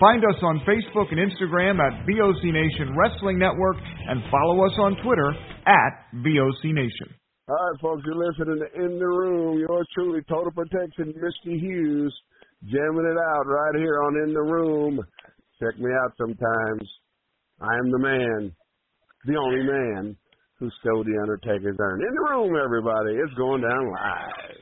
Find us on Facebook and Instagram at VOC Nation Wrestling Network and follow us on Twitter at VOC Nation. All right, folks, you're listening to In the Room. Yours truly, Total Protection, Misty Hughes, jamming it out right here on In the Room. Check me out sometimes. I am the man, the only man who stole the Undertaker's urn. In the room, everybody. It's going down live.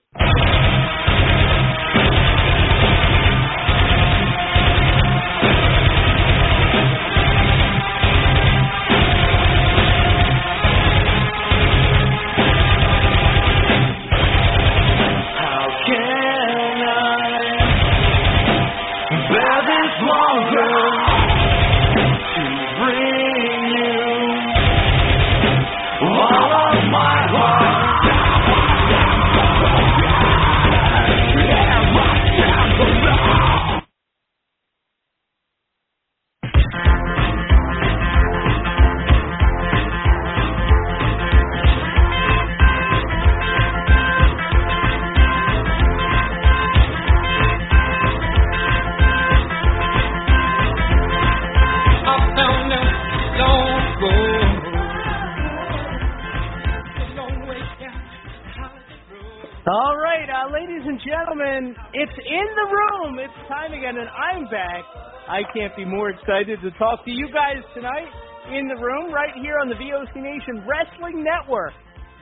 Gentlemen, it's in the room. It's time again, and I'm back. I can't be more excited to talk to you guys tonight in the room right here on the VOC Nation Wrestling Network.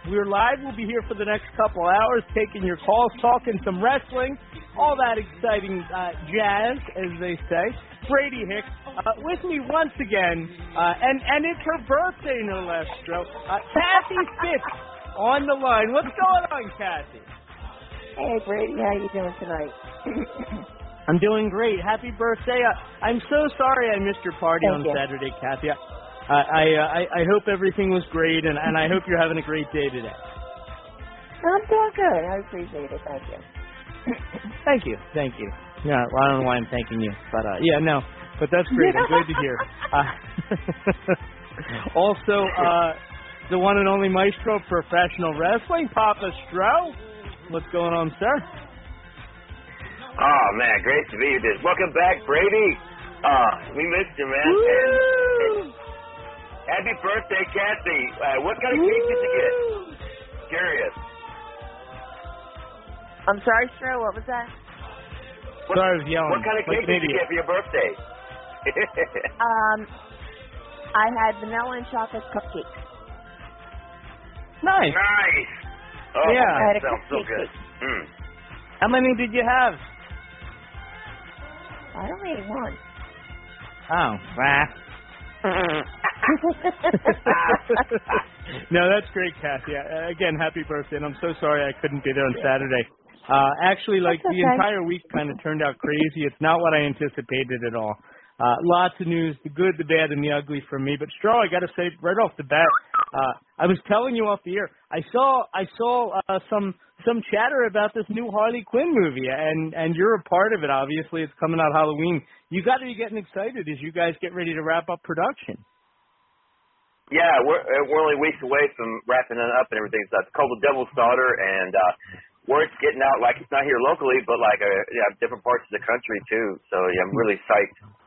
We're live. We'll be here for the next couple hours, taking your calls, talking some wrestling, all that exciting uh, jazz, as they say. Brady Hicks uh, with me once again, uh, and and it's her birthday, no less. Stro. Uh, Kathy Fitz on the line. What's going on, Kathy? Hey, Brady, how you doing tonight? I'm doing great. Happy birthday. Uh, I'm so sorry I missed your party Thank on you. Saturday, Kathy. I I, uh, I I hope everything was great, and, and I hope you're having a great day today. I'm doing good. I appreciate it. Thank you. Thank you. Thank you. Yeah, well, I don't know why I'm thanking you, but uh, yeah, no, but that's great. I'm glad to hear. Uh, also, uh, the one and only maestro of professional wrestling, Papa Stro. What's going on, sir? Oh man, great to be with you. Welcome back, Brady. Uh, we missed you, man. And, and happy birthday, Kathy. Uh, what kind of cake did you get? Curious. I'm sorry, Stro. What was that? What, Sorry, I was yelling. What kind of cake an did you get for your birthday? Um, I had vanilla and chocolate cupcakes. Nice. nice. Oh, Yeah. I had that a sounds so good. cake. Mm. How many did you have? I only ate one. Oh, ah. no, that's great, Kathy. Uh, Again, happy birthday, and I'm so sorry I couldn't be there on Saturday. Uh, actually, like That's the entire week kind of turned out crazy. It's not what I anticipated at all. Uh, lots of news, the good, the bad, and the ugly from me. But Stro, I got to say right off the bat, uh, I was telling you off the air. I saw I saw uh, some some chatter about this new Harley Quinn movie, and and you're a part of it. Obviously, it's coming out Halloween. You got to be getting excited as you guys get ready to wrap up production. Yeah, we're uh, we're only weeks away from wrapping it up and everything. So it's called The Devil's Daughter, and uh, word's getting out like it's not here locally, but like uh, yeah, different parts of the country too. So yeah, I'm really psyched.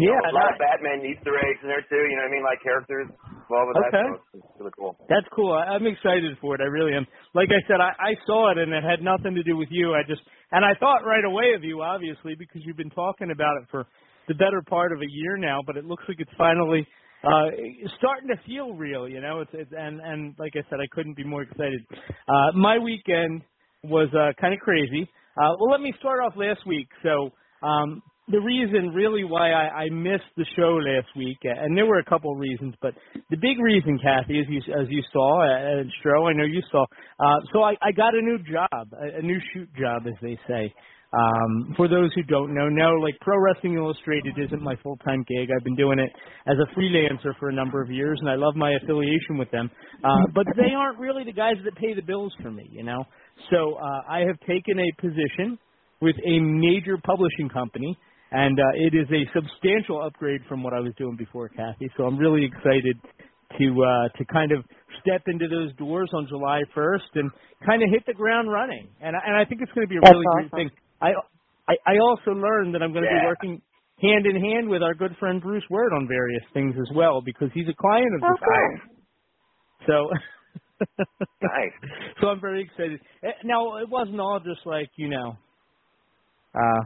Yeah, a lot of Batman Easter eggs in there too. You know what I mean? Like characters involved with Okay. that. So it's really cool. That's cool. I, I'm excited for it. I really am. Like I said, I, I saw it and it had nothing to do with you. I just and I thought right away of you, obviously, because you've been talking about it for the better part of a year now. But it looks like it's finally uh starting to feel real. You know, it's, it's and and like I said, I couldn't be more excited. Uh My weekend was uh kind of crazy. Uh Well, let me start off last week. So. um the reason really why I, I missed the show last week, and there were a couple of reasons, but the big reason, Kathy, as you as you saw, uh, and Stro, I know you saw. Uh, so I, I got a new job, a, a new shoot job, as they say. Um, for those who don't know, no, like Pro Wrestling Illustrated isn't my full time gig. I've been doing it as a freelancer for a number of years, and I love my affiliation with them. Uh, but they aren't really the guys that pay the bills for me, you know. So uh, I have taken a position with a major publishing company and uh, it is a substantial upgrade from what I was doing before, Kathy. So I'm really excited to uh, to kind of step into those doors on July 1st and kind of hit the ground running. And I- and I think it's going to be a That's really awesome. great thing. I I, I also learned that I'm going to be working hand in hand with our good friend Bruce Wirt on various things as well because he's a client of Oh, the cool. so. Nice. So I'm very excited. Eh, Now it wasn't all just like you know, uh,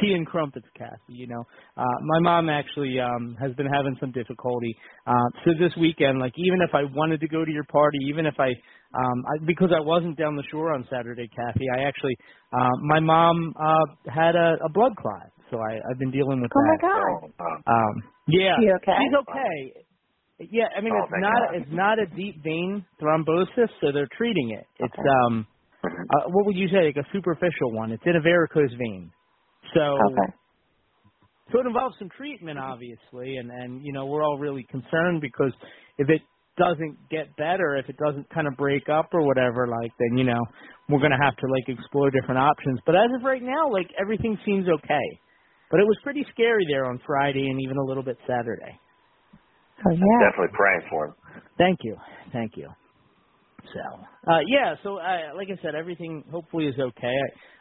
tea and crumpets, Kathy. You know, uh, my mom actually um, has been having some difficulty. Uh, so this weekend, like even if I wanted to go to your party, even if I, um, I because I wasn't down the shore on Saturday, Kathy, I actually, uh, my mom uh, had a, a blood clot, so I, I've been dealing with Oh my. God. Uh, Um, yeah, She okay? she's okay. Yeah, I mean Oh, it's not God. it's not a deep vein thrombosis, so they're treating it. It's um, uh, what would you say, like a superficial one? It's in a varicose vein. So Okay. so it involves some treatment, obviously, and and you know we're all really concerned because if it doesn't get better, if it doesn't kind of break up or whatever, like then you know we're gonna have to like explore different options. But as of right now, like everything seems okay. But it was pretty scary there on Friday and even a little bit Saturday. Oh yeah. Definitely praying for him. Thank you, thank you. So, uh, yeah, so uh, like I said, everything hopefully is okay.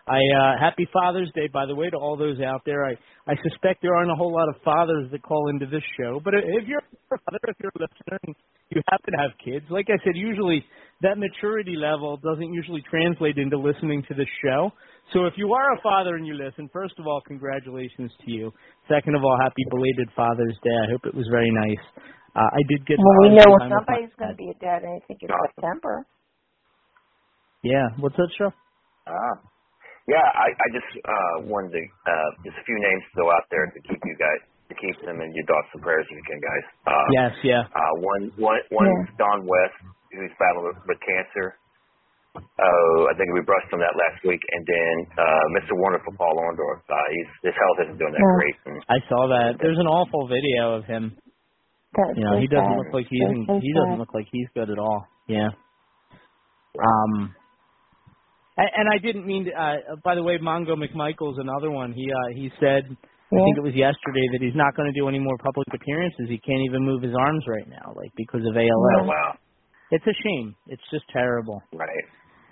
I, I uh, happy Father's Day, by the way, to all those out there. I, I suspect there aren't a whole lot of fathers that call into this show, but if you're a father, if you're a listener, and you happen to have kids, like I said, usually that maturity level doesn't usually translate into listening to the show. So if you are a father and you listen, first of all, congratulations to you. Second of all, happy belated Father's Day. I hope it was very nice. Uh, I did get. Well, we know spend time with my somebody's going to be a dad, and I think it's September. Yeah, what's that show? Ah. Yeah, I, I just uh, wanted to uh, just a few names to go out there to keep you guys to keep them in your thoughts and prayers if you can, guys. Uh, Yes, yeah. Uh, one one one is Don West, who's battling with, with cancer. Oh, I think we brushed on that last week, and then uh, Mr. Wonderful Paul Orndorff. Uh, he's his health isn't doing that Yeah. great. And, I saw that. There's an awful video of him. That's You know, so he doesn't sad. look like he's in, so he doesn't look like he's good at all. Yeah. Um. And, and I didn't mean to. Uh, by the way, Mongo McMichael's another one. He uh, he said, I think it was yesterday, that he's not going to do any more public appearances. He can't even move his arms right now, like because of ALS. oh wow, It's a shame. It's just terrible. right?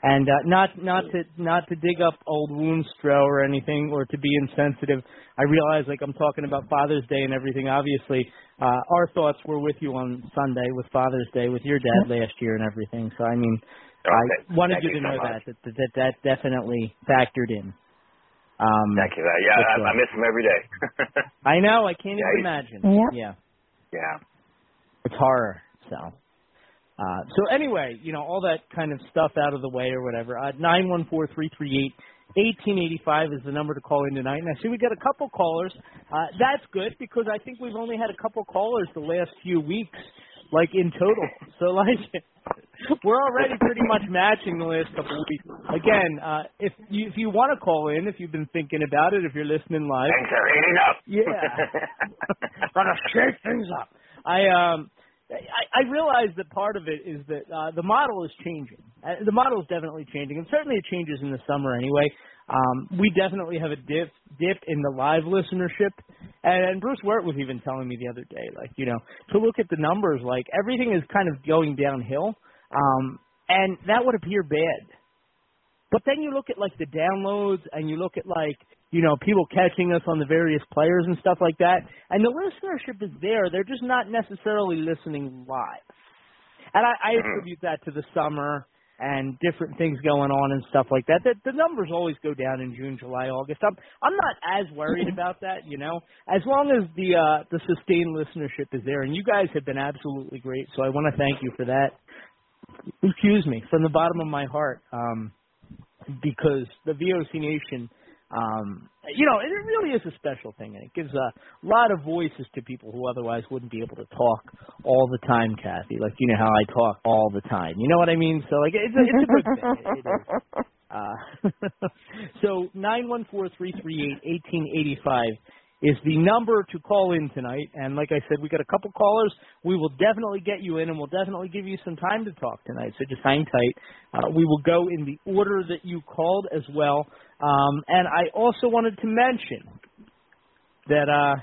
And uh, not not to not to dig up old wounds, Stro, or anything, or to be insensitive. I realize, like I'm talking about Father's Day and everything. Obviously, uh, our thoughts were with you on Sunday with Father's Day with your dad last year and everything. So I mean, Oh, I wanted thank you you to so know much. that, that that that definitely factored in. Um, Thank you. Uh, yeah, I. I miss him every day. I know. I can't Yeah, even imagine. Yeah. yeah. yeah. It's horror. So, uh, so anyway, you know, all that kind of stuff out of the way or whatever. Uh, nine one four three three eight 1885 is the number to call in tonight. And I see we got a couple callers. Uh, that's good because I think we've only had a couple callers the last few weeks, like in total. So like we're already pretty much matching the last couple of weeks. Again, uh, if you if you want to call in, if you've been thinking about it, if you're listening live, Things are heating up. yeah, gonna shake things up. I um. I, I realize that part of it is that uh, the model is changing. Uh, the model is definitely changing, and certainly it changes in the summer anyway. Um, we definitely have a dip dip in the live listenership, and, and Bruce Wirt was even telling me the other day, like you know, to look at the numbers, like everything is kind of going downhill, um, and that would appear bad. But then you look at like the downloads, and you look at like you know, people catching us on the various players and stuff like that. And the listenership is there. They're just not necessarily listening live. And I, I attribute that to the summer and different things going on and stuff like that. That the numbers always go down in June, July, August. I'm I'm not as worried about that, you know. As long as the uh the sustained listenership is there and you guys have been absolutely great. So I want to thank you for that. Excuse me, from the bottom of my heart. Um because the VOC Nation um, you know, it really is a special thing, and it gives a lot of voices to people who otherwise wouldn't be able to talk all the time, Kathy. Like you know how I talk all the time. You know what I mean? So like, it's a, it's a good thing. It is. Uh, so nine one four three three eight eighteen eighty five is the number to call in tonight. And like I said, we got a couple callers. We will definitely get you in, and we'll definitely give you some time to talk tonight. So just hang tight. Uh, we will go in the order that you called as well. Um, and I also wanted to mention that uh,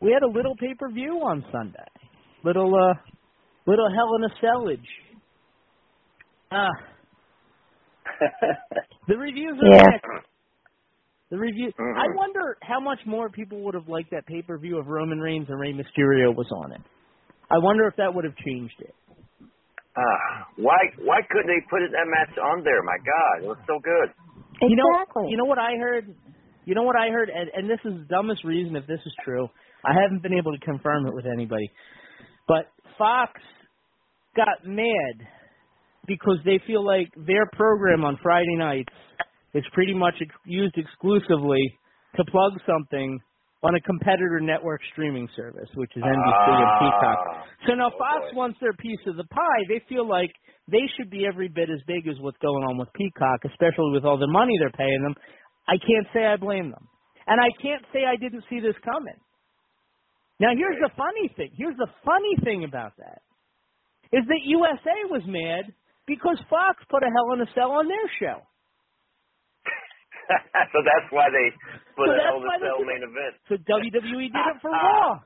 we had a little pay per view on Sunday. Little uh, little Hell in a Cellage. Ah. the reviews are Yeah. mixed. The review. I wonder how much more people would have liked that pay per view if Roman Reigns and Rey Mysterio was on it. I wonder if that would have changed it. Ah, why why couldn't they put that match on there? My God, it was so good. You know, you know what I heard. You know what I heard, and, and this is the dumbest reason if this is true. I haven't been able to confirm it with anybody, but Fox got mad because they feel like their program on Friday nights is pretty much ex- used exclusively to plug something on a competitor network streaming service, which is NBC and Peacock. Ah, So now oh Fox boy. wants their piece of the pie. They feel like they should be every bit as big as what's going on with Peacock, especially with all the money they're paying them. I can't say I blame them. And I can't say I didn't see this coming. Now here's the funny thing. Here's the funny thing about that. Is that USA was mad because Fox put a Hell in a Cell on their show. so that's why they put So a that's Hell in why Cell main event. So WWE did it for Raw.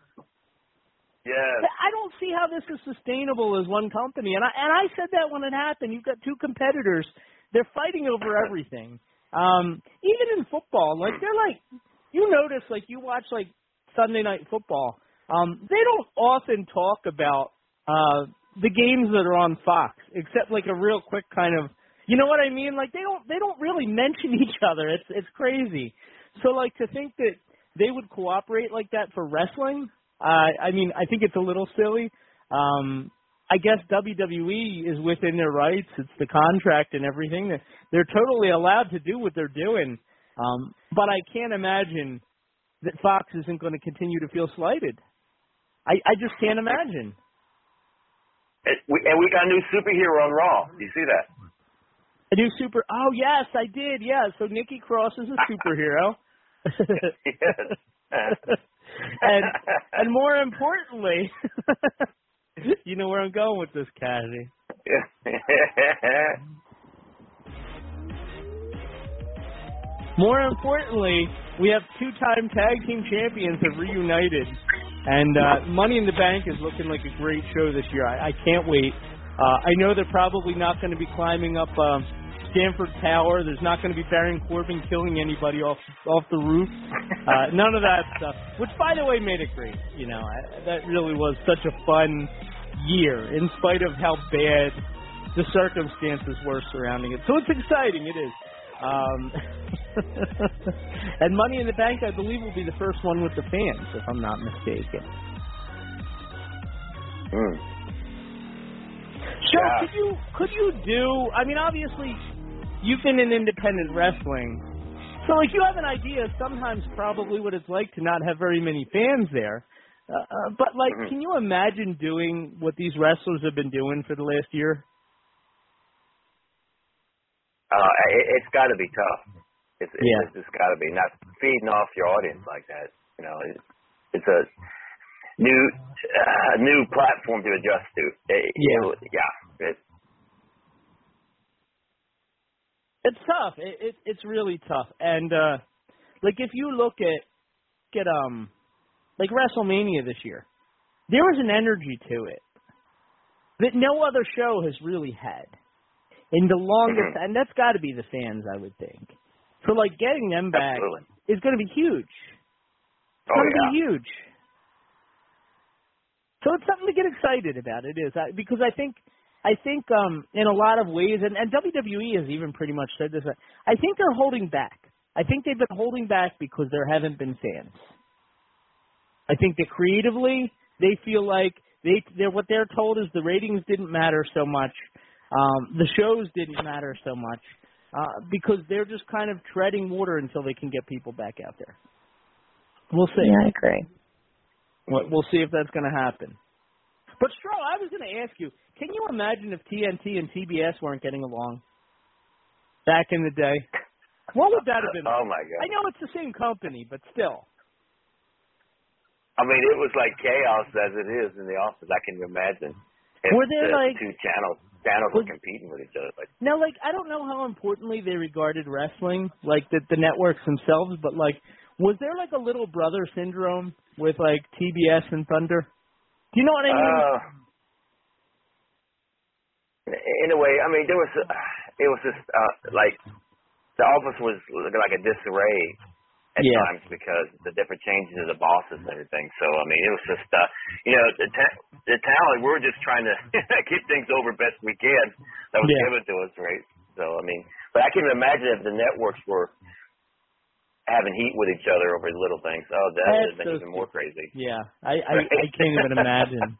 Yes. I don't see how this is sustainable as one company. And I and I said that when it happened. You've got two competitors. They're fighting over everything. Um, even in football, like they're like you notice like you watch like Sunday night football. Um, they don't often talk about uh the games that are on Fox, except like a real quick kind of you know what I mean? Like they don't they don't really mention each other. It's it's crazy. So like to think that they would cooperate like that for wrestling, uh, I mean, I think it's a little silly. Um, I guess WWE is within their rights. It's the contract and everything. They're- totally allowed to do what they're doing. Um, but I can't imagine that Fox isn't going to continue to feel slighted. I, I just can't imagine. And we, and we got a new superhero on Raw. You see that? A new super. Oh yes, I did. Yeah. So Nikki Cross is a superhero. and and more importantly, you know where I'm going with this, Cassie. More importantly, we have two-time tag team champions have reunited, and uh, Money in the Bank is looking like a great show this year. I, I can't wait. Uh, I know they're probably not going to be climbing up uh, Stamford Tower. There's not going to be Baron Corbin killing anybody off off the roof. Uh, none of that stuff. Which, by the way, made it great. You know, I, that really was such a fun year, in spite of how bad the circumstances were surrounding it. So it's exciting. It is. Um, and Money in the Bank, I believe, will be the first one with the fans, if I'm not mistaken. So Yeah. could you could you do? I mean, obviously, you've been in independent wrestling, so like you have an idea sometimes probably what it's like to not have very many fans there. Uh, uh, but like, Mhm. can you imagine doing what these wrestlers have been doing for the last year? Uh, it, it's got to be tough. It's, it's, Yeah. it's just got to be not feeding off your audience like that. You know, it, it's a new uh, new platform to adjust to. It, Yeah. it, yeah. It, It's tough. It, it it's really tough. And uh like if you look at get um like WrestleMania this year, there was an energy to it that no other show has really had. In the longest Mhm. and that's got to be the fans, I would think. So like getting them back Absolutely. is going to be huge. It's Oh, going to yeah. be huge. So it's something to get excited about. It is I, because I think I think um in a lot of ways, and, and WWE has even pretty much said this. I think they're holding back. I think they've been holding back because there haven't been fans. I think that creatively they feel like they they're what they're told is the ratings didn't matter so much, um, the shows didn't matter so much uh, because they're just kind of treading water until they can get people back out there. We'll see. Yeah, I agree. We'll we'll see if that's going to happen. But Stro, I was going to ask you, can you imagine if TNT and TBS weren't getting along back in the day? What would that have been? Like? Oh my god. I know it's the same company, but still. I mean, it was like chaos as it is in the office. I can imagine. If Were there, the like- two channels channels Was- were competing with each other? Like, Now, like, I don't know how importantly they regarded wrestling, like the the networks themselves, but like, was there like a little brother syndrome with like TBS and Thunder? Do you know what I mean? uh, in a way, I mean, there was uh, it was just uh, like the office was like a disarray at Yeah. times because the different changes of the bosses and everything. So I mean, it was just uh, you know the ta- the talent. We're just trying to get things over best we can. That was Yeah. given to us, right? So I mean, but I can imagine if the networks were having heat with each other over little things. Oh, that would have been so even more crazy. Yeah, I I, I can't even imagine.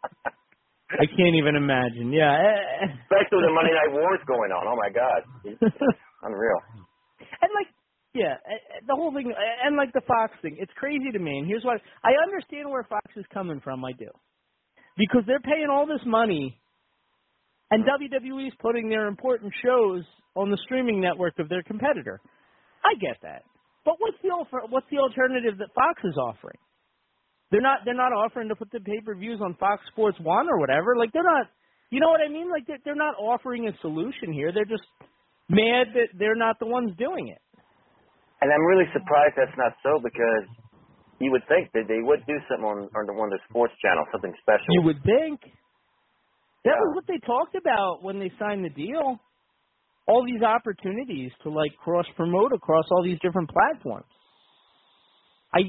I can't even imagine. Yeah. eh, Especially with the Monday Night Wars going on. Oh my God, unreal. and like yeah eh, eh, the whole thing eh, and like the fox thing it's crazy to me and here's why i understand where fox is coming from i do because they're paying all this money and wwe's putting their important shows on the streaming network of their competitor i get that but what's the what's the alternative that fox is offering they're not they're not offering to put the pay per views on fox sports one or whatever like they're not you know what i mean like they're, they're not offering a solution here they're just mad that they're not the ones doing it And I'm really surprised that's not so because you would think that they would do something on, on the, one of the sports channels, something special. You would think. That Yeah. was what they talked about when they signed the deal. All these opportunities to like cross promote across all these different platforms. I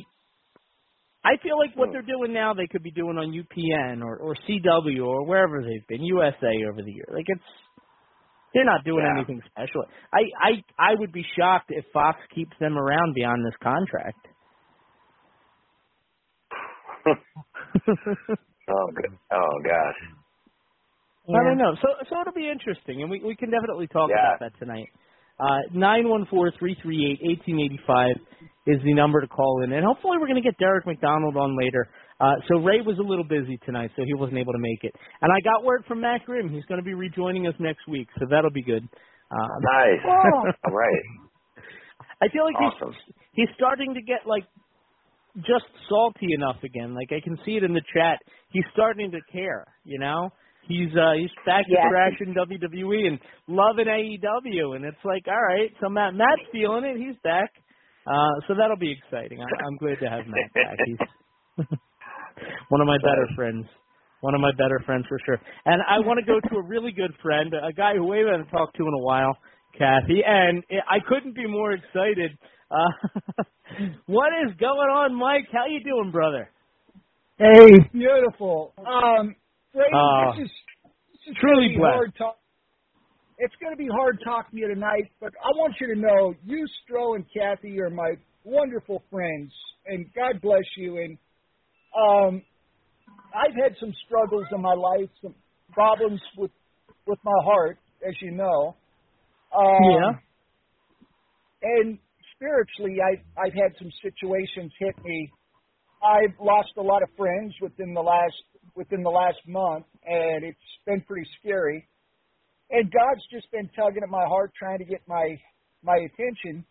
I feel like what Hmm. they're doing now they could be doing on UPN or, or CW or wherever they've been, USA over the year. Like it's they're not doing Yeah. anything special. I, I I would be shocked if Fox keeps them around beyond this contract. oh, good. oh gosh. I don't know. So so it'll be interesting, and we we can definitely talk Yeah. about that tonight. Uh, nine one four three three eight eighteen eighty five is the number to call in, and hopefully we're going to get Derek McDonald on later. Uh, so Ray was a little busy tonight, so he wasn't able to make it. And I got word from Matt Grimm; he's going to be rejoining us next week, so that'll be good. Um, Nice. Oh. All right. I feel like Awesome. he's he's starting to get like just salty enough again. Like I can see it in the chat. He's starting to care, you know? He's uh he's back to Yes. trashing WWE and loving AEW and it's like, all right, so Matt Matt's feeling it, he's back. Uh so that'll be exciting. I I'm glad to have Matt back. He's one of my better friends. One of my better friends for sure. And I want to go to a really good friend, a guy who we haven't talked to in a while, Kathy, and I couldn't be more excited. Uh, what is going on, Mike? How you doing, brother? Hey, beautiful. Um, Brady, Uh, this is, this is truly blessed. hard talk. It's going to be hard talking to you tonight, but I want you to know you, Stro, and Kathy are my wonderful friends, and God bless you. And um, I've had some struggles in my life, some problems with with my heart, as you know. Um, Yeah. and spiritually, I've I've had some situations hit me. I've lost a lot of friends within the last within the last month, and it's been pretty scary. And God's just been tugging at my heart, trying to get my my attention.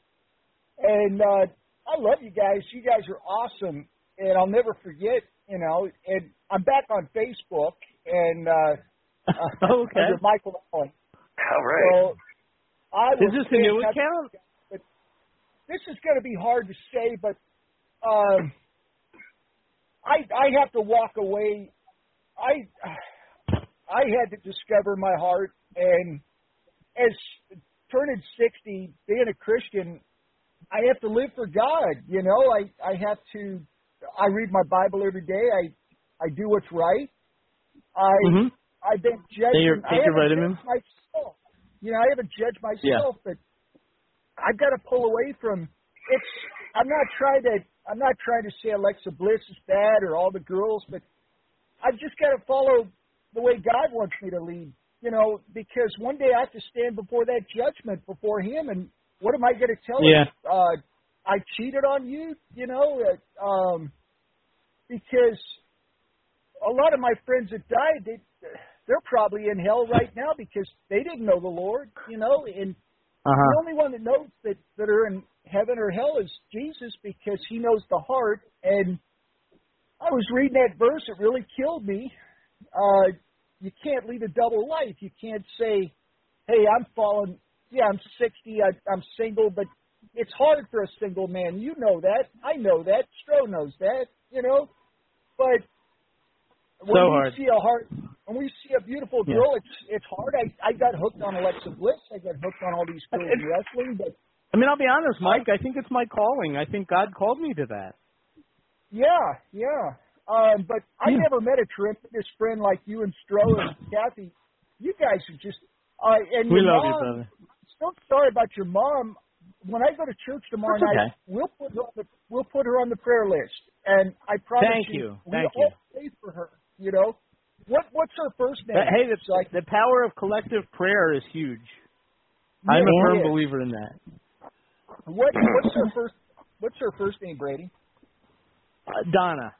And uh, I love you guys. You guys are awesome, and I'll never forget. You know, and I'm back on Facebook, and uh, uh, okay. under Michael Allen. All right. So I Is this a new account? with you guys, But this is going to be hard to say, but um, I I have to walk away. I I had to discover my heart, and as turning sixty, being a Christian, I have to live for God. You know, I I have to. I read my Bible every day. I I do what's right. I Mhm. I've been judging. your- I take your vitamins? myself. You know, I haven't judged myself, but I've got to pull away from. It's. I'm not trying to. I'm not trying to say Alexa Bliss is bad or all the girls, but I've just got to follow the way God wants me to lead. You know, because one day I have to stand before that judgment before Him, and what am I going to tell Yeah. Him? Uh, I cheated on you. You know, uh, um, because a lot of my friends that died, they they're probably in hell right now because they didn't know the Lord. You know, and Uh-huh. the only one that knows that that are in heaven or hell is Jesus because He knows the heart. And I was reading that verse; it really killed me. Uh, you can't lead a double life. You can't say, "Hey, I'm falling. Yeah, I'm 60. I, I'm single, but it's hard for a single man. You know that. I know that. Stro knows that. You know, but when So we hard. see a heart, when we see a beautiful Yeah. girl, it's it's hard. I I got hooked on Alexa Bliss. I got hooked on all these girls in wrestling, but I mean, I'll be honest, Mike. I think it's my calling. I think God called me to that. Yeah, yeah. Um, but I Yeah. never met a tremendous friend like you and Stro and Kathy. You guys are just. Uh, and We your love you, mom, brother. So sorry about your mom. When I go to church tomorrow That's night, we'll put her on the we'll put her on the prayer list, and I promise Thank you, you. we Thank all pray for her. You know, what what's her first name? But, hey, the, So the power of collective prayer is huge. Yeah, I'm a firm believer in that. What what's her first what's her first name, Brady? Uh, Donna.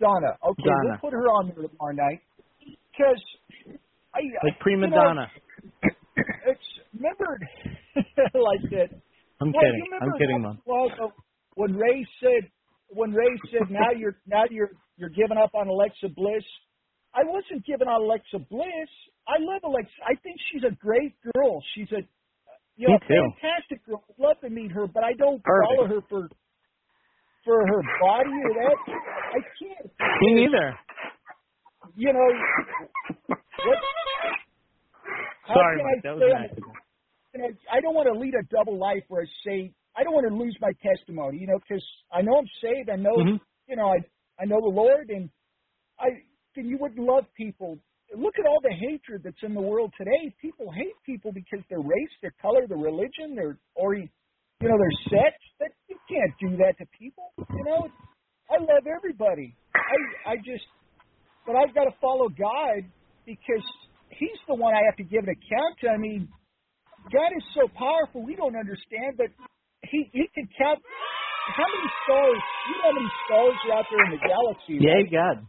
Donna. Okay, Donna. we'll put her on there tomorrow night because I Like prima you know, donna. It's remember like that. I'm Well, kidding. I'm kidding, Mom. ago When Ray said when Ray said now you're now you're you're giving up on Alexa Bliss, I wasn't giving up on Alexa Bliss. I love Alexa. I think she's a great girl. She's a you know fantastic girl. I'd love to meet her, but I don't Perfect. follow her for for her body or that. I can't. Me neither. You know what? How Sorry, can Mike. I That was say an I'm- accident. you know, I don't want to lead a double life where I say I don't want to lose my testimony, you know, because I know I'm saved. I know, Mhm. you know, I I know the Lord, and I and you wouldn't love people. Look at all the hatred that's in the world today. People hate people because their race, their color, their religion, their or you know their sex. That can't do that to people. You know, I love everybody. I I just, but I've got to follow God because He's the one I have to give an account to. I mean, God is so powerful we don't understand, but He He can count how many stars. You know how many stars are out there in the galaxy? Right? God.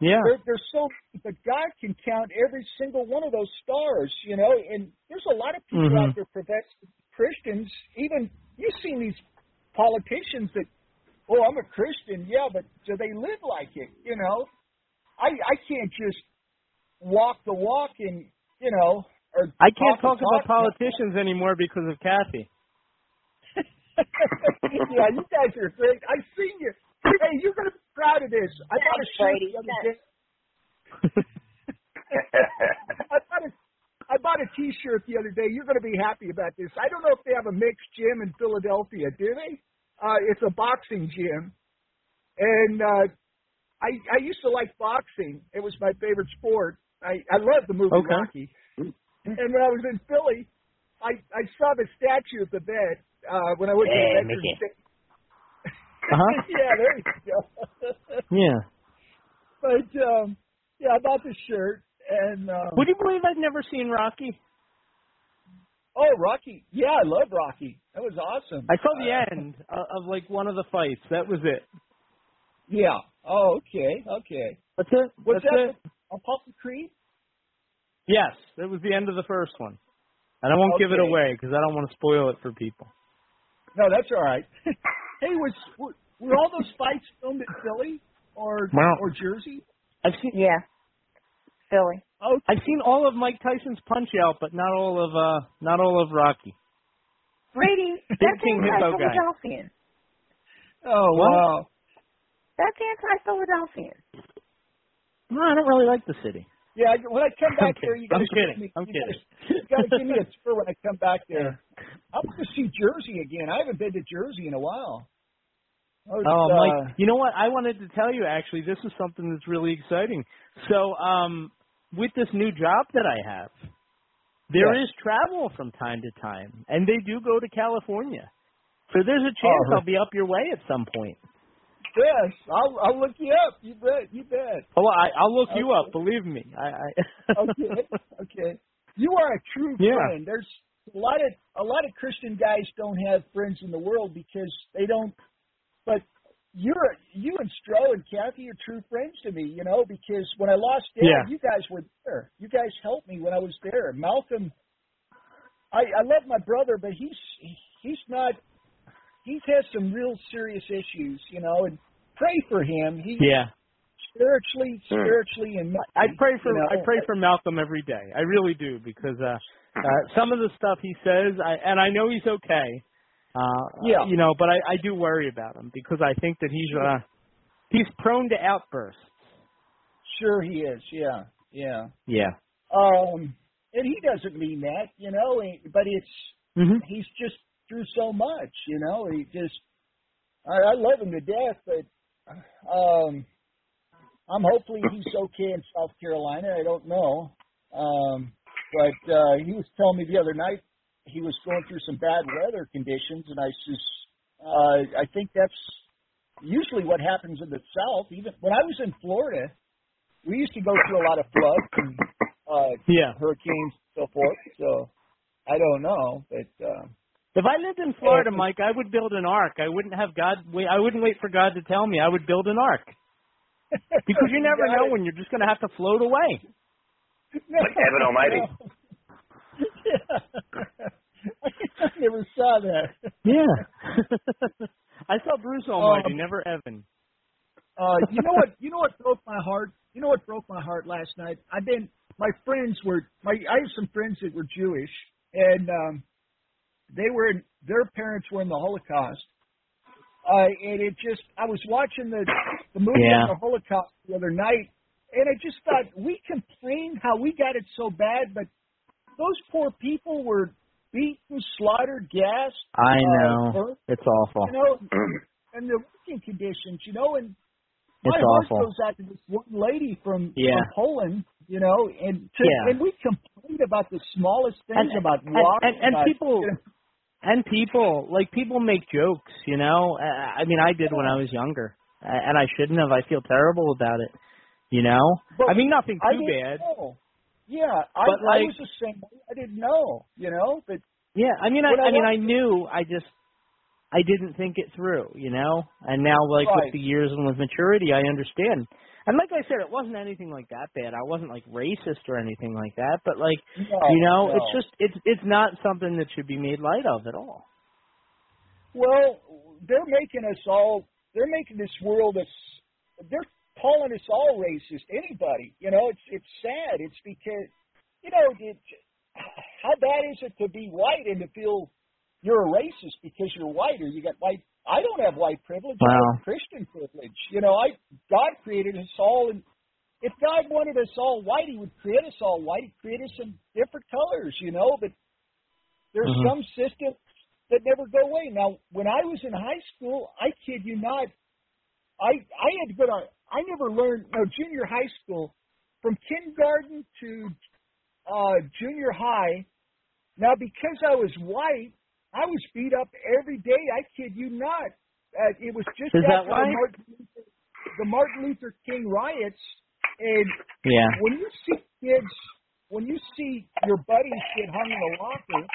Yeah. There, there's so, but God can count every single one of those stars, you know. And there's a lot of people Mhm. out there profess Christians. Even you've seen these politicians that, oh, I'm a Christian, yeah, but do they live like it? You know, I I can't just walk the walk and you know, or I can't talk talk about talk. politicians anymore because of Kathy. yeah, you guys are great. I seen you. Hey, you're gonna be proud of this. I bought a Thanks, shirt the other day. I bought a I bought a T-shirt the other day. You're going to be happy about this. I don't know if they have a mixed gym in Philadelphia. Do they? Uh, it's a boxing gym, and uh, I I used to like boxing. It was my favorite sport. I I love the movie Okay. Rocky. And when I was in Philly, I I saw the statue of the vet uh, when I went to the Veterans Mickey. Day. Uh-huh. yeah, there you go. Yeah. but um, yeah, I bought the shirt, and um, Would you believe I've never seen Rocky? Oh, Rocky. Yeah, I love Rocky. That was awesome. I saw the Uh, end of, of like one of the fights. That was it. Yeah. Oh, okay. Okay. That's it. What's That's that? it. Apollo Creed? Yes, that was the end of the first one. And I won't give it away because I don't want to spoil it for people. No, that's all right. hey, was were, were all those fights filmed at Philly or Wow. or Jersey? I've seen Yeah. Philly. Oh, I've seen all of Mike Tyson's Punch Out, but not all of uh not all of Rocky. Brady, that's King Hippo anti-Philadelphian. Oh wow. That's anti-Philadelphian. No, I don't really like the city. Yeah, when I come back there, you got I'm to kidding. Me, I'm you kidding. Gotta, you got to give me a tour when I come back there. I want to see Jersey again. I haven't been to Jersey in a while. Was, Oh, uh, you know what? I wanted to tell you actually. This is something that's really exciting. So, um, with this new job that I have, there is travel from time to time, and they do go to California. So there's a oh, chance Oh. I'll be up your way at some point. Yes, I'll I'll look you up. You bet. You bet. Oh, I, I'll look you up. Believe me. I. I okay. Okay. You are a true Yeah. friend. There's a lot of a lot of Christian guys don't have friends in the world because they don't. But you're you and Stro and Kathy are true friends to me. You know because when I lost Dad, Yeah. you guys were there. You guys helped me when I was there. Malcolm. I I love my brother, but he's he's not. He has some real serious issues, you know, and pray for him. He yeah. spiritually, spiritually, and I pray for you know, I pray for Malcolm every day. I really do because uh, uh some of the stuff he says, I and I know he's okay. Uh Yeah. you know, but I I do worry about him because I think that he's uh he's prone to outbursts. Sure, he is. Yeah, yeah. Yeah. Um, and he doesn't mean that, you know. But it's Mhm. he's just through so much, you know. He just I, I love him to death, but um, I'm hopefully he's okay in South Carolina. I don't know, um, but uh, he was telling me the other night he was going through some bad weather conditions, and I says uh, I think that's usually what happens in the South. Even when I was in Florida, we used to go through a lot of floods and uh, Yeah. hurricanes and so forth. So I don't know, but uh, If I lived in Florida, Yeah. Mike, I would build an ark. I wouldn't have God wait I wouldn't wait for God to tell me. I would build an ark. Because you never got know it. when you're just going to have to float away. Like Evan Almighty. I never saw that. Yeah. I saw Bruce Almighty, Um, never Evan. Uh, you know what? You know what broke my heart? You know what broke my heart last night? I've been. My friends were. My I have some friends that were Jewish, and um, they were. In, their parents were in the Holocaust. Uh, and it just. I was watching the the movie Yeah. on the Holocaust the other night, and I just thought we complain how we got it so bad, but those poor people were beaten, slaughtered, gassed. I uh, know. burnt, It's awful. you know, and the working conditions, you know, and It's my heart awful. goes out to this one lady from, Yeah. from Poland, you know, and to, Yeah. and we complain about the smallest things And- about and- rock, and- and about, people- you know, And people, like people make jokes, you know. Uh, I mean, I did when I was younger, uh, and I shouldn't have. I feel terrible about it, you know. But I mean, nothing too bad. know. Yeah, I, But, I was the same way. I didn't know, you know, but Yeah, I mean, I, I I mean, I knew. I just, I didn't think it through, you know. And now, like Right. with the years and with maturity, I understand. And like I said, it wasn't anything like that bad. I wasn't like racist or anything like that. But like, no, you know, no. it's just, it's, it's not something that should be made light of at all. Well, they're making us all. They're making this world a. They're calling us all racist. Anybody, you know, it's it's sad. It's because, you know, it, how bad is it to be white and to feel you're a racist because you're white or you got white? I don't have white privilege. I have Christian privilege. You know, I God created us all, and if God wanted us all white, He would create us all white. He'd create us in different colors. You know, but there's Mhm. some systems that never go away. Now, when I was in high school, I kid you not, I I had to go to I never learned no junior high school from kindergarten to uh junior high. Now, because I was white, I was beat up every day. I kid you not. Uh, it was just Is after why? the Martin, Luther, the Martin Luther King riots, and Yeah. when you see kids, when you see your buddies get hung in a locker,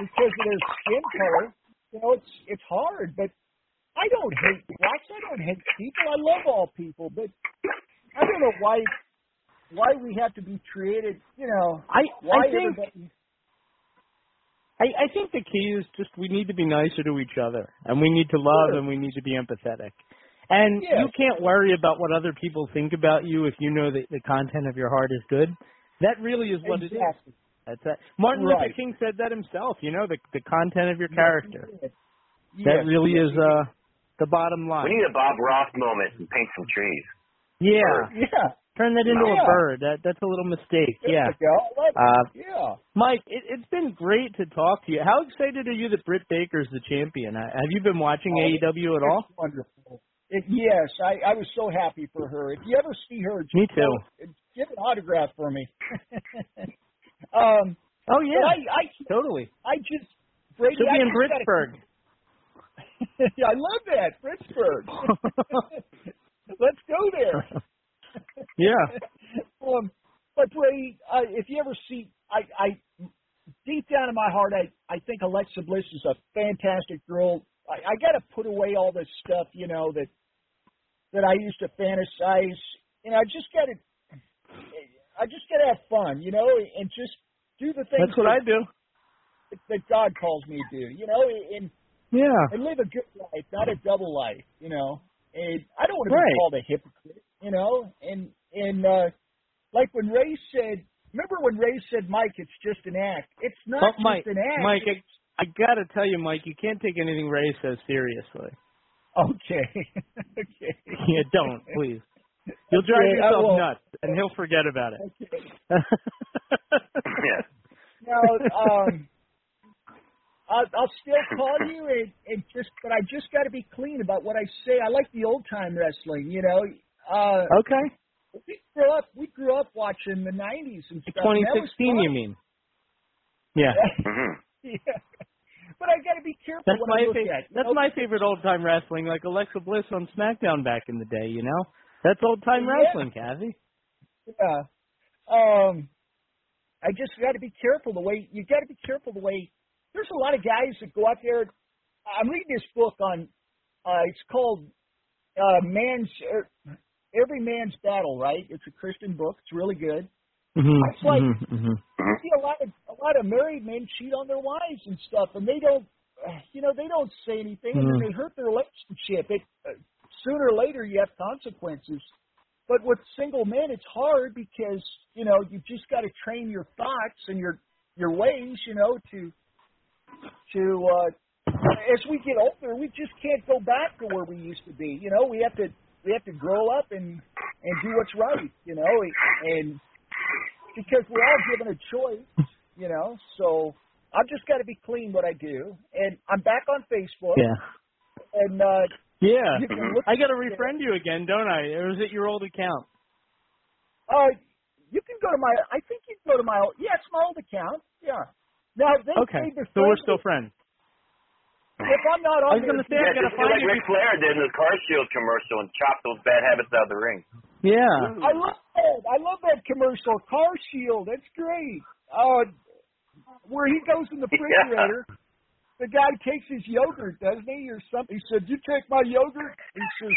because of their skin color. You know, it's it's hard, but I don't hate blacks. I don't hate people. I love all people, but I don't know why why we have to be treated. You know, I why I think everybody- I, I think the key is just we need to be nicer to each other, and we need to love, Sure. and we need to be empathetic. And you can't worry about what other people think about you if you know that the content of your heart is good. That really is what it is. Exactly. That's it. Martin Luther King said that himself. You know, the the content of your character. Yes, That really yes, is uh the bottom line. We need a Bob Ross moment and paint some trees. yeah. Yeah. Turn that into Yeah. a bird. That that's a little mistake. There yeah. you go. I love it. Uh, yeah. Mike, it, it's been great to talk to you. How excited are you that Britt Baker's the champion? Uh, Have you been watching Oh, AEW at all? Wonderful. It, yes, I, I was so happy for her. If you ever see her, just Me too. go- Give an autograph for me. um, Oh yeah, I, I, totally. I just Brady. She'll I be in just Pittsburgh. yeah, I love that Pittsburgh. Let's go there. Yeah. um, but Brady, uh, if you ever see, I, I deep down in my heart, I, I think Alexa Bliss is a fantastic girl. I, I got to put away all this stuff, you know, that that I used to fantasize. You know, I just got to, I just got to have fun, you know, and just do the things That's what that, I do. that God calls me to do, you know, and Yeah. and live a good life, not a double life, you know. And I don't want to Right. be called a hypocrite, you know. And and uh like when Ray said, remember when Ray said, "Mike, it's just an act." It's not Oh, just Mike, an act. Mike, I, I gotta tell you, Mike, you can't take anything Ray says seriously. Okay. okay. Yeah, don't please. You'll drive Okay, yourself nuts, and he'll forget about it. Okay. Yeah. Now, um, I'll, I'll still call you and, and just, but I just got to be clean about what I say. I like the old time wrestling, you know. Uh, okay. we grew up, we grew up watching the '90s and stuff. and that 2016, fun. you mean? Yeah. hmm yeah. But I got to be careful That's what my I look favorite. at. That's know? my favorite old time wrestling, like Alexa Bliss on SmackDown back in the day. You know, that's old time Yeah. wrestling, Kathy. Yeah. Um, I just got to be careful the way you got to be careful the way. There's a lot of guys that go out there. I'm reading this book on. Uh, it's called uh, Man's er, Every Man's Battle. Right? It's a Christian book. It's really good. Mm-hmm. It's like- mm-hmm. I see a lot of a lot of married men cheat on their wives and stuff, and they don't, you know, they don't say anything, and then Mhm. they hurt their relationship. It uh, sooner or later you have consequences. But with single men, it's hard because you know you just got to train your thoughts and your your ways, you know, to to uh, as we get older, we just can't go back to where we used to be. You know, we have to we have to grow up and and do what's right. You know, and because we're all given a choice. You know, so I've just got to be clean what I do, and I'm back on Facebook. Yeah. And uh, Yeah. You can look I got to at it. refriend you again, don't I? Or is it your old account? Uh, you can go to my. I think you can go to my. Old yeah, it's my old account. Yeah. Now they Okay. So we're still friends. If I'm not I on was gonna say, there, I Yeah, gotta just find like. Ric Flair did in the Car Shield commercial and chop those bad habits out of the ring. Yeah. I love that. I love that commercial. Car Shield. That's great. Uh, where he goes in the refrigerator. The guy takes his yogurt, doesn't he, or something? He said, "You take my yogurt." He says,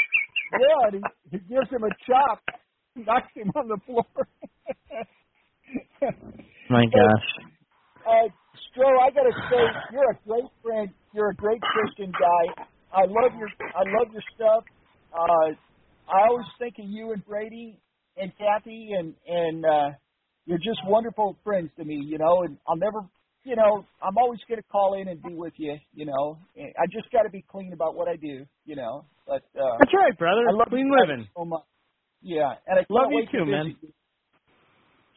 "Yeah." And he, he gives him a chop, knocks him on the floor. My gosh. Uh, Stro, I gotta say, you're a great friend. You're a great Christian guy. I love your, I love your stuff. Uh, I always think of you and Brady and Kathy, and and uh, you're just wonderful friends to me. You know, and I'll never, you know, I'm always gonna call in and be with you. You know, And I just got to be clean about what I do. You know, but uh, That's right, brother. I love Clean you living. so much. Yeah, and I Love you wait to too, man. you.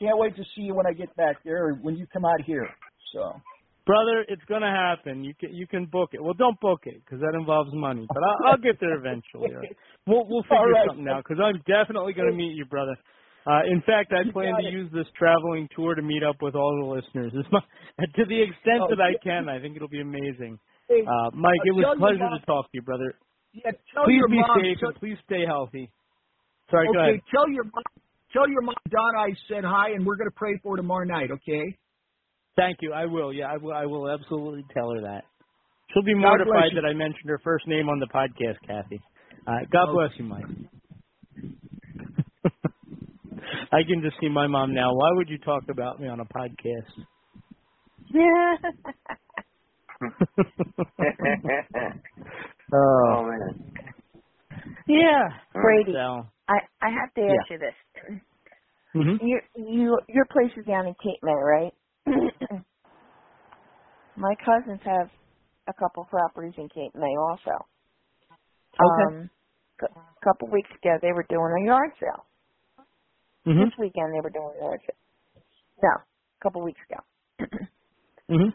Can't wait to see you when I get back there, or when you come out here. So. Brother, it's gonna happen. You can you can book it. Well, don't book it because that involves money. But I'll, I'll get there eventually. all right? We'll we'll figure right. something out because I'm definitely gonna meet you, brother. Uh, in fact, I You plan to it. use this traveling tour to meet up with all the listeners. My, to the extent Oh, that I can, I think it'll be amazing. Uh, Mike, uh, it was a pleasure mom- to talk to you, brother. Yeah, tell Please your be mom. safe tell, and please stay healthy. Sorry, go okay, ahead. tell your mom. Tell your mom Donna I said hi, and we're gonna pray for tomorrow night. Okay. Thank you. I will. Yeah, I will. I will absolutely tell her that. She'll be God mortified that I mentioned her first name on the podcast, Kathy. Uh, God Oh. bless you, Mike. I can just see my mom now. Why would you talk about me on a podcast? Yeah. oh man. Yeah. Brady, So, I I have to ask you this. mhm. You you your place is down in Cape May, right? My cousins have a couple properties in Cape May also. Okay. Um, a couple weeks ago they were doing a yard sale. Mhm. This weekend they were doing a yard sale. No, a couple weeks ago. Mhm.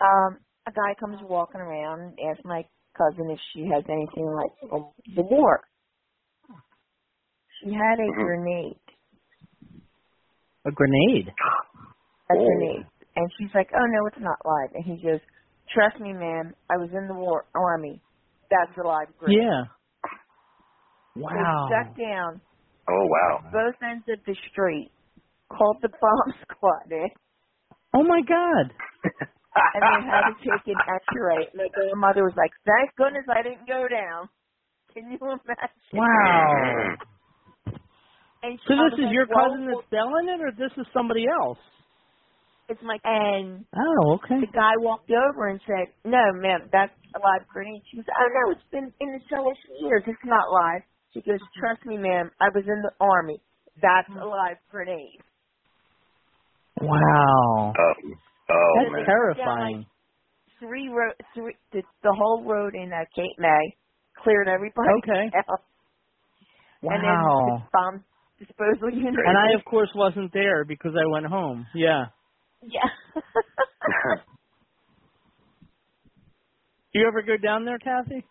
um, a guy comes walking around and asks my cousin if she has anything like the war. She had a Mhm. grenade. A grenade. a Oh. grenade. And she's like, oh, no, it's not live. And he goes, trust me, ma'am, I was in the war army. That's a live group. Yeah. They Wow. stuck down Oh wow. both ends of the street, called the bomb squad in, Oh my God. and they had to take an X-ray. My grandmother was like, thank goodness I didn't go down. Can you imagine? Wow. And So this is like, your well, cousin that's selling it, or this is somebody else? It's my and Oh, okay. the guy walked over and said, "No, ma'am, that's a live grenade." She goes, "Oh no, it's been in the cellar for years. It's not live." She goes, "Trust me, ma'am. I was in the army. That's a live grenade." Wow. Oh, oh That's man. terrifying. Three road, three the, the whole road in uh, Cape May cleared everybody Okay. out, and then the bomb disposal unit. And I, of course, wasn't there because I went home. Yeah. Yeah. Do you ever go down there, Kathy?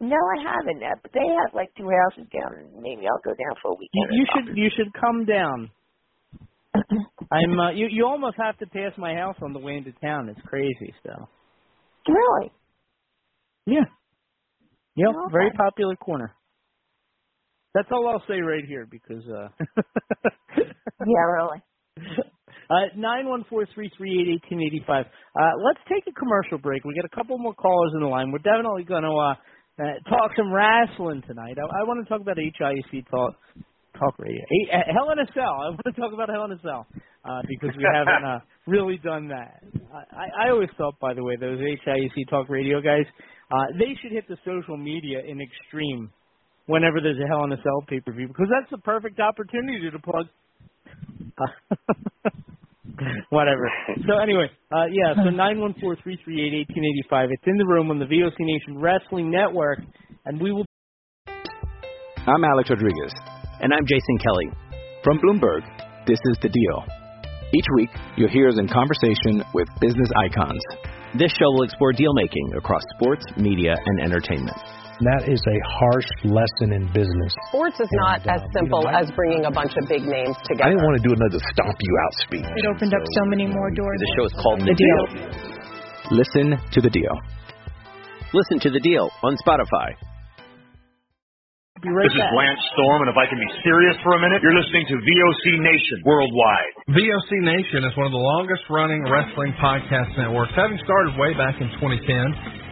no, I haven't yet, but they have like two houses down. Maybe I'll go down for a weekend. or you should you should come down. I'm uh, you you almost have to pass my house on the way into town. It's crazy still. Really? Yeah. Yep, Okay. very popular corner. That's all I'll say right here because uh Yeah, really. Uh, nine one four three three eight eighteen eighty five. Uh, let's take a commercial break. We got a couple more callers in the line. We're definitely going to uh, uh, talk some wrestling tonight. I, I want to talk about HIC talk talk radio. A, uh, Hell in a Cell. I want to talk about Hell in a Cell uh, because we haven't uh, really done that. I, I always thought, by the way, those HIC talk radio guys, uh, they should hit the social media in extreme whenever there's a Hell in a Cell pay per view because that's the perfect opportunity to plug. Whatever. So anyway, uh, yeah. So nine one four three three eight eighteen eighty five. It's in the room on the VOC Nation Wrestling Network, and we will. I'm Alex Rodriguez. And I'm Jason Kelly. From Bloomberg, this is The Deal. Each week, you'll hear us in conversation with business icons. This show will explore deal making across sports, media, and entertainment. That is a harsh lesson in business. Sports is not as um, simple as bringing a bunch of big names together. I didn't want to do another stomp you out speech. It opened up so many more doors. The show is called The Deal. Listen to The Deal. Listen to the deal on Spotify. Right this back. is Lance Storm, and if I can be serious for a minute, you're listening to VOC Nation worldwide. VOC Nation is one of the longest running wrestling podcast networks, having started way back in 2010.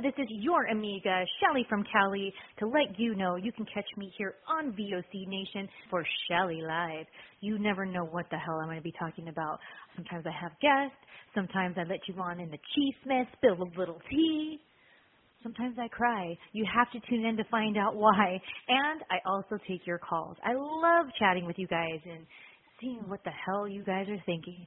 This is your amiga, Shelly from Cali, to let you know you can catch me here on VOC Nation for Shelly Live. You never know what the hell I'm going to be talking about. Sometimes I have guests, sometimes I let you on in the cheese mess, spill a little tea. Sometimes I cry. You have to tune in to find out why. And I also take your calls. I love chatting with you guys and seeing what the hell you guys are thinking.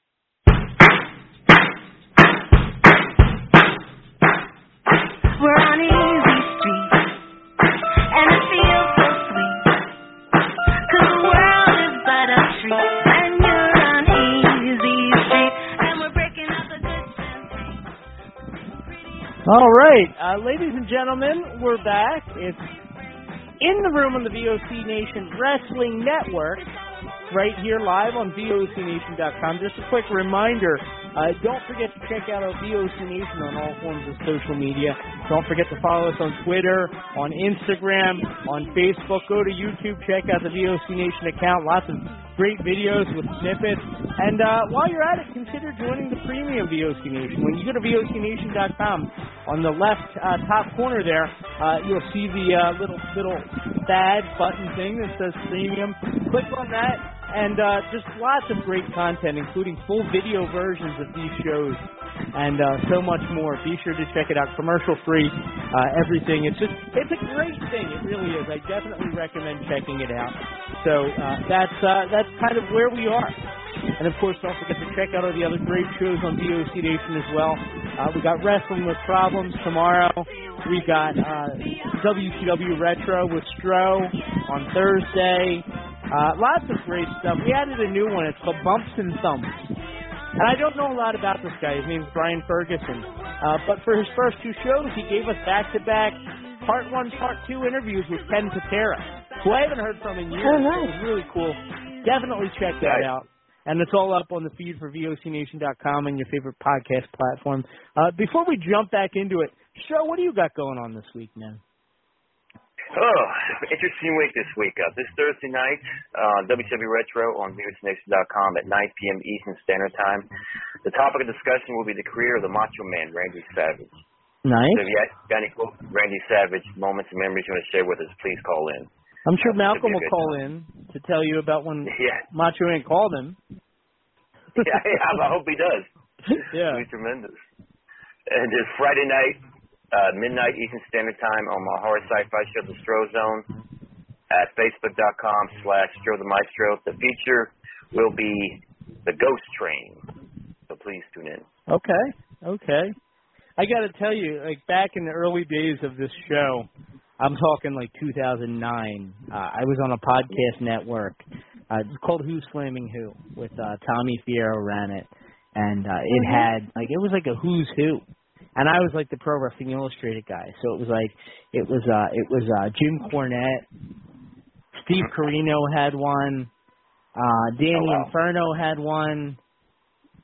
All right, uh, ladies and gentlemen, we're back. It's in the room on the VOC Nation Wrestling Network, right here live on VOCNation.com. Just a quick reminder uh, don't forget to check out our VOC Nation on all forms of social media. Don't forget to follow us on Twitter, on Instagram, on Facebook. Go to YouTube, check out the VOC Nation account. Lots of great videos with snippets. And uh, while you're at it, consider joining the premium VOC Nation. When you go to VOCNation.com, on the left uh, top corner there, uh, you'll see the uh, little little badge button thing that says premium. Click on that and uh, just lots of great content, including full video versions of these shows and uh, so much more. Be sure to check it out, commercial free, uh, everything. It's just it's a great thing. It really is. I definitely recommend checking it out. So uh, that's uh, that's kind of where we are. And of course, don't forget to check out all the other great shows on VOC Nation as well. Uh, we got Wrestling with Problems tomorrow. We got uh, WCW Retro with Stro on Thursday. Uh, lots of great stuff. We added a new one. It's called Bumps and Thumps. And I don't know a lot about this guy. His name's Brian Ferguson. Uh, but for his first two shows, he gave us back-to-back part one, part two interviews with Ken Patera, who I haven't heard from in years. Oh, nice. It was really cool. Definitely check that out. And it's all up on the feed for VOCNation.com and your favorite podcast platform. Uh, before we jump back into it, Stro, what do you got going on this week, man? Oh, interesting week this week. Uh, this Thursday night, uh, WCW Retro on VOCNation.com at 9 p.m. Eastern Standard Time. The topic of discussion will be the career of the Macho Man, Randy Savage. Nice. So if you got any quote Randy Savage moments and memories you want to share with us, please call in. I'm sure Malcolm should be a will call time. in to tell you about when Yeah. Macho Man called him. yeah, yeah, I hope he does. Yeah. It'll be tremendous. And it's Friday night, uh, midnight Eastern Standard Time on my horror sci-fi show, The Stro Zone, at facebook.com slash Stro the Maestro. The feature will be The Ghost Train. So please tune in. Okay. Okay. I got to tell you, like back in the early days of this show, I'm talking like 2009. Uh, I was on a podcast network. Uh, it's called Who's Slamming Who with uh, Tommy Fierro ran it, and uh, it had like it was like a Who's Who, and I was like the Pro Wrestling Illustrated guy. So it was like it was uh, it was uh, Jim Cornette, Steve Corino had one, uh, Danny Oh, wow. Inferno had one.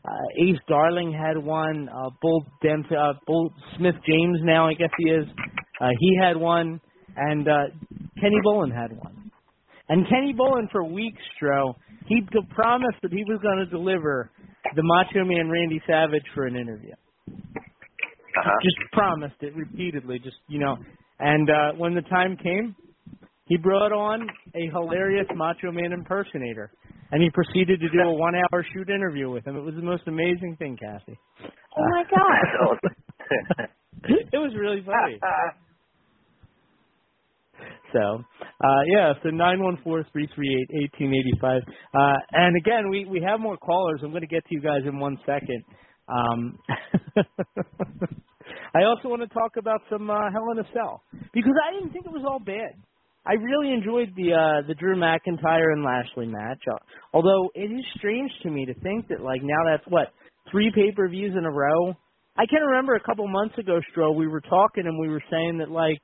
uh, Ace Darling had one. Uh, Bull Dent, uh, Bull Smith James now I guess he is. Uh, he had one, and uh, Kenny Bolin had one. And Kenny Bolin for weeks, Stro, he d- promised that he was going to deliver the Macho Man Randy Savage for an interview. Uh-huh. Just promised it repeatedly, just you know. And uh, when the time came, he brought on a hilarious Macho Man impersonator, and he proceeded to do a one-hour shoot interview with him. It was the most amazing thing, Kathy. Oh my god. it was really funny. So, uh, yeah, so nine one four three three eight eighteen eighty five. Uh, and again, we, we have more callers. I'm going to get to you guys in one second. Um, I also want to talk about some uh, Hell in a Cell because I didn't think it was all bad. I really enjoyed the uh, the Drew McIntyre and Lashley match. Uh, although it is strange to me to think that like now that's what three pay per views in a row. I can remember a couple months ago, Stro, we were talking and we were saying that like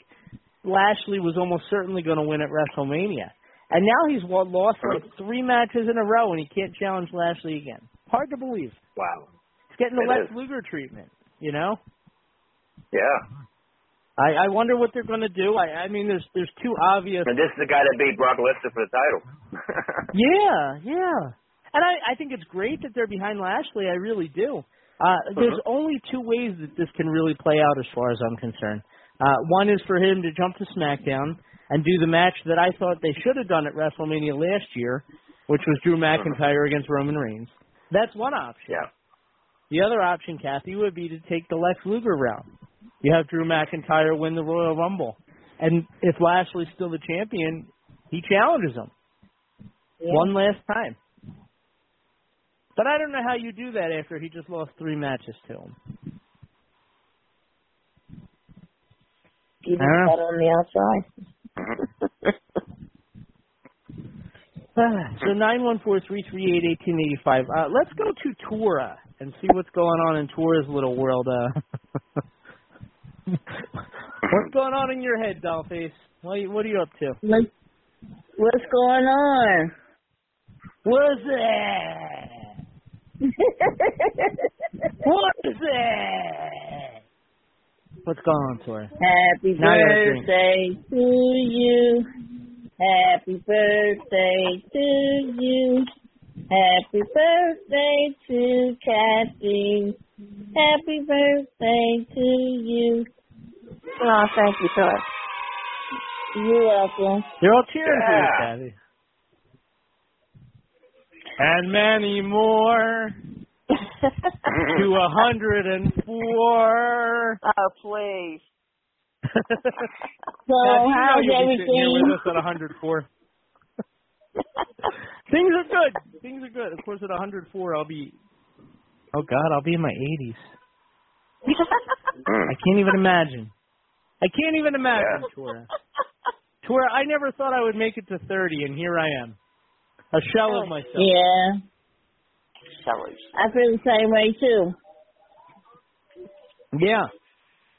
Lashley was almost certainly going to win at WrestleMania, and now he's lost like three matches in a row and he can't challenge Lashley again. Hard to believe. Wow. He's getting the It Lex is. Luger treatment. You know. Yeah. I, I wonder what they're going to do. I, I mean, there's there's two obvious. And this is the guy that beat Brock Lesnar for the title. Yeah, yeah. And I, I think it's great that they're behind Lashley. I really do. Uh, there's only two ways that this can really play out, as far as I'm concerned. Uh, one is for him to jump to SmackDown and do the match that I thought they should have done at WrestleMania last year, which was Drew McIntyre against Roman Reigns. That's one option. Yeah. The other option, Kathy, would be to take the Lex Luger route. You have Drew McIntyre win the Royal Rumble, and if Lashley's still the champion, he challenges him one last time. But I don't know how you do that after he just lost three matches to him. Keep I don't know. it on the outside. so nine one four three three eight eighteen eighty five. Uh, let's go to Tora and see what's going on in Tora's little world. Uh, what's going on in your head, Dollface? What are you, what are you up to? What, what's going on? What's that? What's that? What's going on, Tora? Happy Now you gotta birthday to you. Happy birthday to you. Happy birthday to Kathy. Happy birthday to you. Oh, thank you, Tor. You're welcome. They're all cheering for you, Yeah. Kathy. And many more to a hundred and four. Oh, please. So So, how's you'll be sitting here everything? with us at 104. Things are good. Things are good. Of course, at 104, I'll be. Oh God, I'll be in my 80s. I can't even imagine. I can't even imagine, Tora. Tora, I never thought I would make it to 30, and here I am, a shell of oh. myself. Yeah. I feel the same way too. Yeah.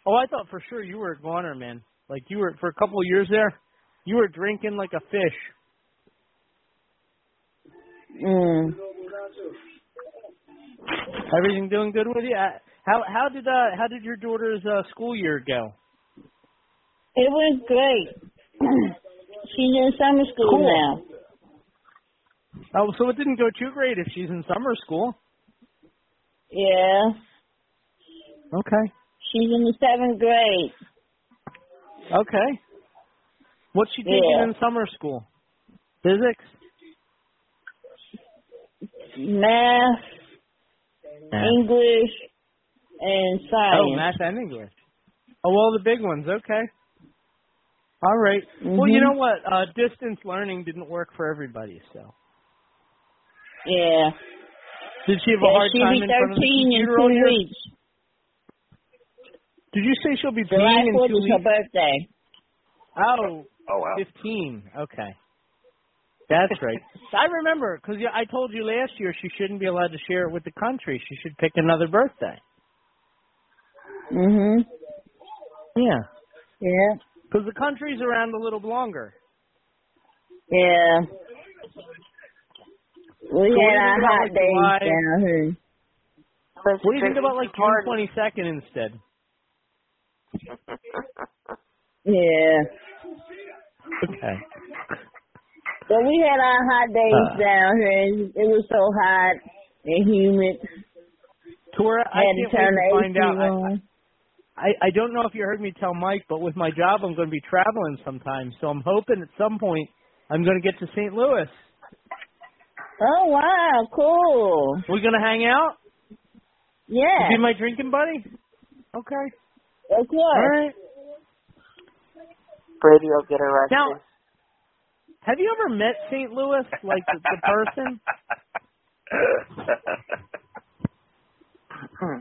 Oh, I thought for sure you were a goner, man. Like you were for a couple of years there, you were drinking like a fish. Mm. Everything doing good with you? Uh, How how did uh how did your daughter's uh, school year go? It was great. She's in summer school Cool. now. Oh, so it didn't go too great if she's in summer school. Yeah. Okay. She's in the seventh grade. Okay. What's she taking Yeah. in summer school? Physics. Math, English, and science. Oh, math and English. Oh, all the big ones. Okay. All right. Well, you Mhm. know what? Uh, distance learning didn't work for everybody. So, Yeah. did she have a Yeah, hard she'll time be in front of the 13 in computer all two weeks. Did you say she'll be July peeing in 4th two is her birthday. Oh, Oh wow. 15. Okay. That's right. I remember because I told you last year she shouldn't be allowed to share it with the country. She should pick another birthday. Mhm. Yeah. Yeah. Because the country's around a little longer. Yeah. We So what do you had our hot like, days July? down here. What do you think about like June twenty second instead? Yeah. Okay. But we had our hot days Uh. down here. It was so hot and humid. Tora, I Had to can't turn wait to find out. I, on. I I don't know if you heard me tell Mike, but with my job, I'm going to be traveling sometime. So I'm hoping at some point I'm going to get to St. Louis. Oh wow, cool. We're going to hang out. Yeah. You be my drinking buddy. Okay. Okay. course. All right. Brady will get arrested. Now, have you ever met St. Louis, like the, the person? Hmm.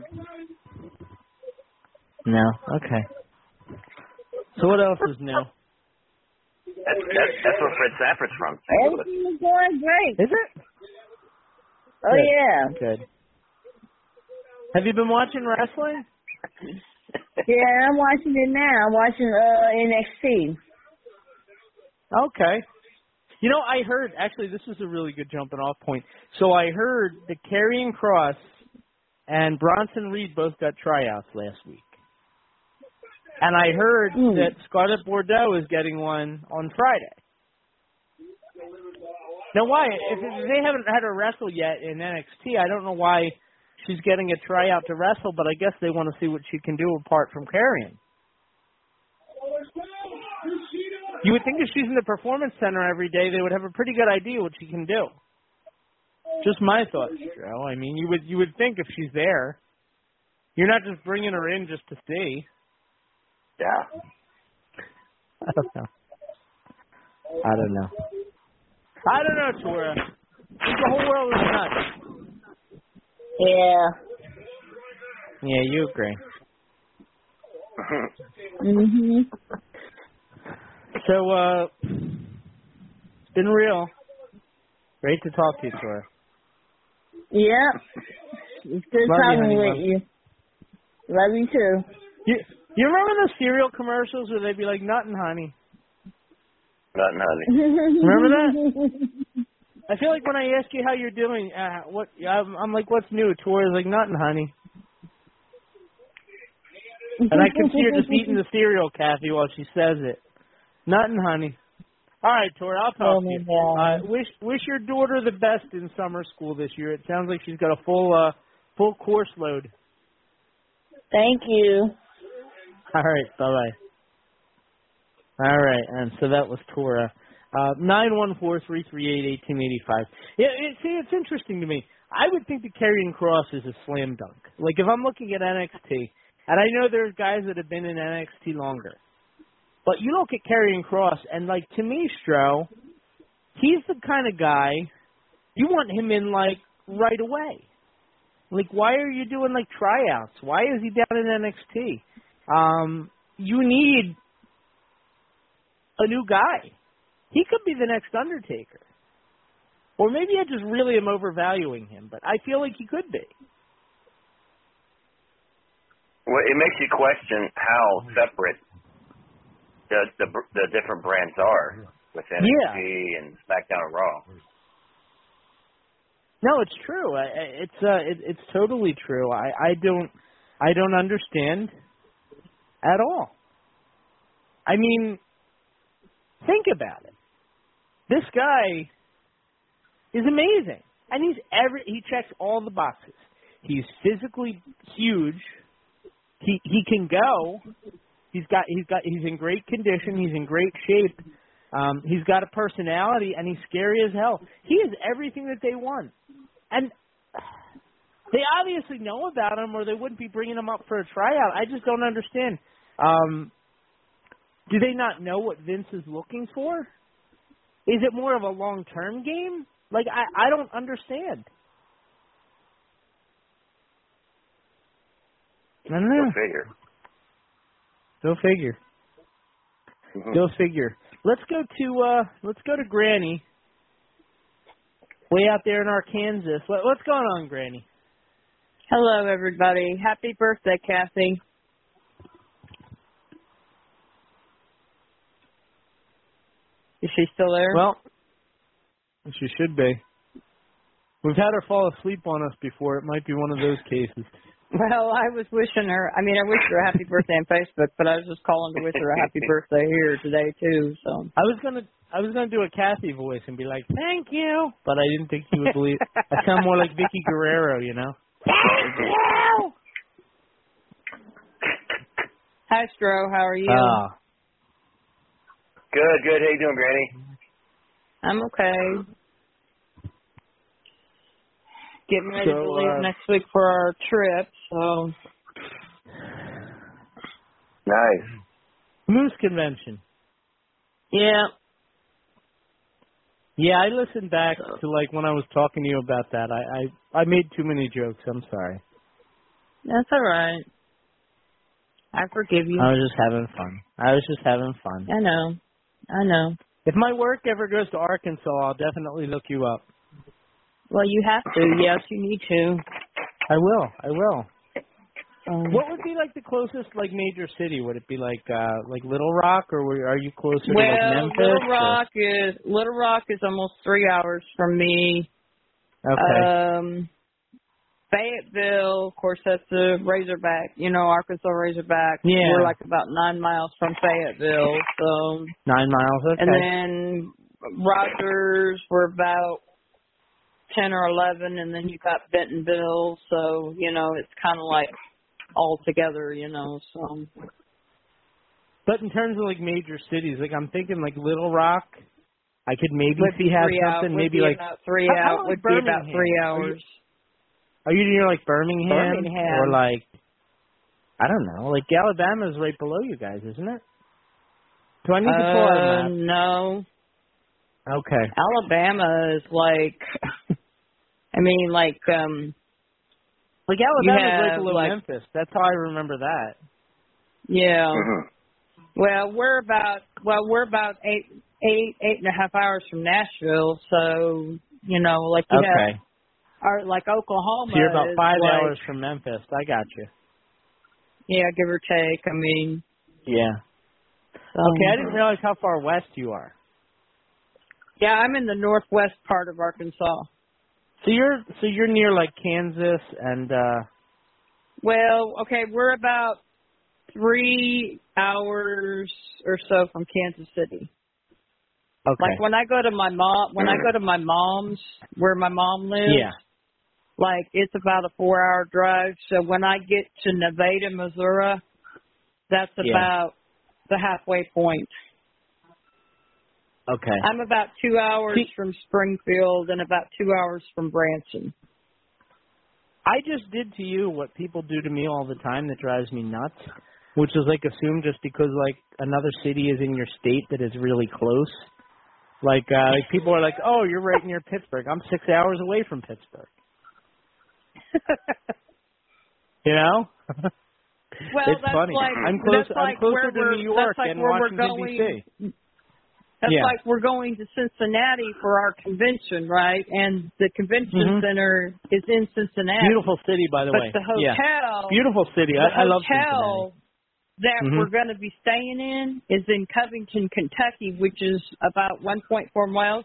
No. Okay. So what else is new? That's, that's, that's where Fred Sanford's from. St. Louis. Everything's going great. Is it? Oh Good. yeah. Good. Have you been watching wrestling? Yeah, I'm watching it now. I'm watching uh NXT. Okay. You know, I heard actually this is a really good jumping off point. So I heard that Karrion Kross and Bronson Reed both got tryouts last week. And I heard hmm. that Scarlett Bordeaux is getting one on Friday. Now, why? If they haven't had her wrestle yet in NXT, I don't know why she's getting a tryout to wrestle. But I guess they want to see what she can do apart from Karrion. You would think if she's in the performance center every day, they would have a pretty good idea what she can do. Just my thoughts, Joe. I mean, you would you would think if she's there, you're not just bringing her in just to see. Yeah. I don't know. I don't know. I don't know, Tora. The whole world is nuts. Yeah. Yeah, you agree. Mhm. So, uh, it's been real. Great to talk to you, Tora. Yeah. It's good Love you, talking honey with bun. you. Love you too. You you remember the cereal commercials where they'd be like nothing, honey? Nothing, honey. Remember that? I feel like when I ask you how you're doing, uh, what I'm, I'm like, what's new? Tora's like nothing, honey. And I can see her just eating the cereal, Kathy, while she says it. Nothing, honey. All right, Tora, I'll talk Oh, to you. my Uh, wish wish your daughter the best in summer school this year. It sounds like she's got a full uh full course load. Thank you. All right, bye bye. All right, and so that was Tora. Uh, nine one four three three eight eighteen eighty five. Yeah, it, see, it's interesting to me. I would think that Karrion Kross is a slam dunk. Like if I'm looking at NXT, and I know there's guys that have been in NXT longer, but you look at Karrion Kross, and like to me, Stro, he's the kind of guy you want him in like right away. Like, why are you doing like tryouts? Why is he down in NXT? Um, you need a new guy. He could be the next Undertaker. Or maybe I just really am overvaluing him, but I feel like he could be. Well, it makes you question how separate the the, the different brands are with NXT and SmackDown and Raw. No, it's true. It's uh, it, it's totally true. I, I don't, I don't understand at all. I mean, think about it. This guy is amazing, and he's every he checks all the boxes. He's physically huge. He he can go. He's got he's got he's in great condition. He's in great shape. Um, he's got a personality, and he's scary as hell. He is everything that they want, and they obviously know about him, or they wouldn't be bringing him up for a tryout. I just don't understand. Um, do they not know what Vince is looking for? Is it more of a long term game? Like I I don't understand. I don't know. Go figure. Go figure. Go figure. Let's go to uh let's go to Granny. Way out there in Arkansas. What, what's going on, Granny? Hello, everybody. Happy birthday, Kathy. Is she still there? Well, she should be. We've had her fall asleep on us before. It might be one of those cases. Well, I was wishing her. I mean, I wished her a happy birthday on Facebook, but I was just calling to wish her a happy birthday here today too. So I was gonna I was gonna do a Kathy voice and be like, "Thank you," but I didn't think she would believe. I sound more like Vickie Guerrero, you know. thank you. Hi, Stro. How are you? Ah. Good, good. How you doing, Granny? I'm okay. Getting ready So, to leave uh, next week for our trip. So Nice. Moose convention. yeah, Yeah, I listened back to like when I was talking to you about that. I I, I made too many jokes. I'm sorry. that's all right. I forgive you. I was just having fun. I was just having fun. I know. I know. If my work ever goes to Arkansas, I'll definitely look you up. Well, you have to. Yes, you need to. I will. I will. Um, What would be like the closest like major city? Would it be like uh like Little Rock or were, are you closer well, to like Memphis? Little or- Rock is Little Rock is almost three hours from me. Okay. Um, Fayetteville, of course, that's the Razorback. You know, Arkansas Razorback. Yeah. We're like about nine miles from Fayetteville. So, Nine miles. Okay. and then Rogers, we're about ten or eleven, and then you got Bentonville. So, you know, it's kind of like all together. You know, so. but in terms of like major cities, like I'm thinking like Little Rock, I could maybe Would see be have something. Maybe like three hours. Would be about three hours. Are you near like Birmingham, Birmingham. or like I don't know, like Alabama's right below you guys, isn't it? Do I need to pull out a Uh, map? no, Okay. Alabama is like, I mean, like, um, Like You Alabama's right have, below like- Memphis. That's how I remember that. yeah. Mm-hmm. Well, we're about, well, we're about eight, eight, eight and a half hours from Nashville. So, you know, like you Okay. have, or like Oklahoma. So you're about five like, hours from Memphis. I got you. Yeah, give or take. I mean, Yeah. um, Okay, I didn't realize how far west you are. Yeah, I'm in the northwest part of Arkansas. So you're so you're near like Kansas and uh Well, okay, we're about three hours or so from Kansas City. okay. Like when I go to my mom, when I go to my mom's, where my mom lives, yeah. Like it's about a four-hour drive. So when I get to Nevada, Missouri, that's Yeah. about the halfway point. Okay. I'm about two hours See- from Springfield and about two hours from Branson. I just did to you what people do to me all the time that drives me nuts, which is like assume just because like another city is in your state that is really close. Like uh like people are like, "Oh, you're right near Pittsburgh. I'm 6 hours away from Pittsburgh." you know? Well, it's that's funny. like I'm close that's I'm like closer to New York like and Washington DC. That's Yeah. like we're going to Cincinnati for our convention, right? And the convention Mhm. center is in Cincinnati. Beautiful city by the but way. the yeah. hotel, Beautiful city. the I, I love hotel that Mhm. we're going to be staying in is in Covington, Kentucky, which is about 1.4 miles.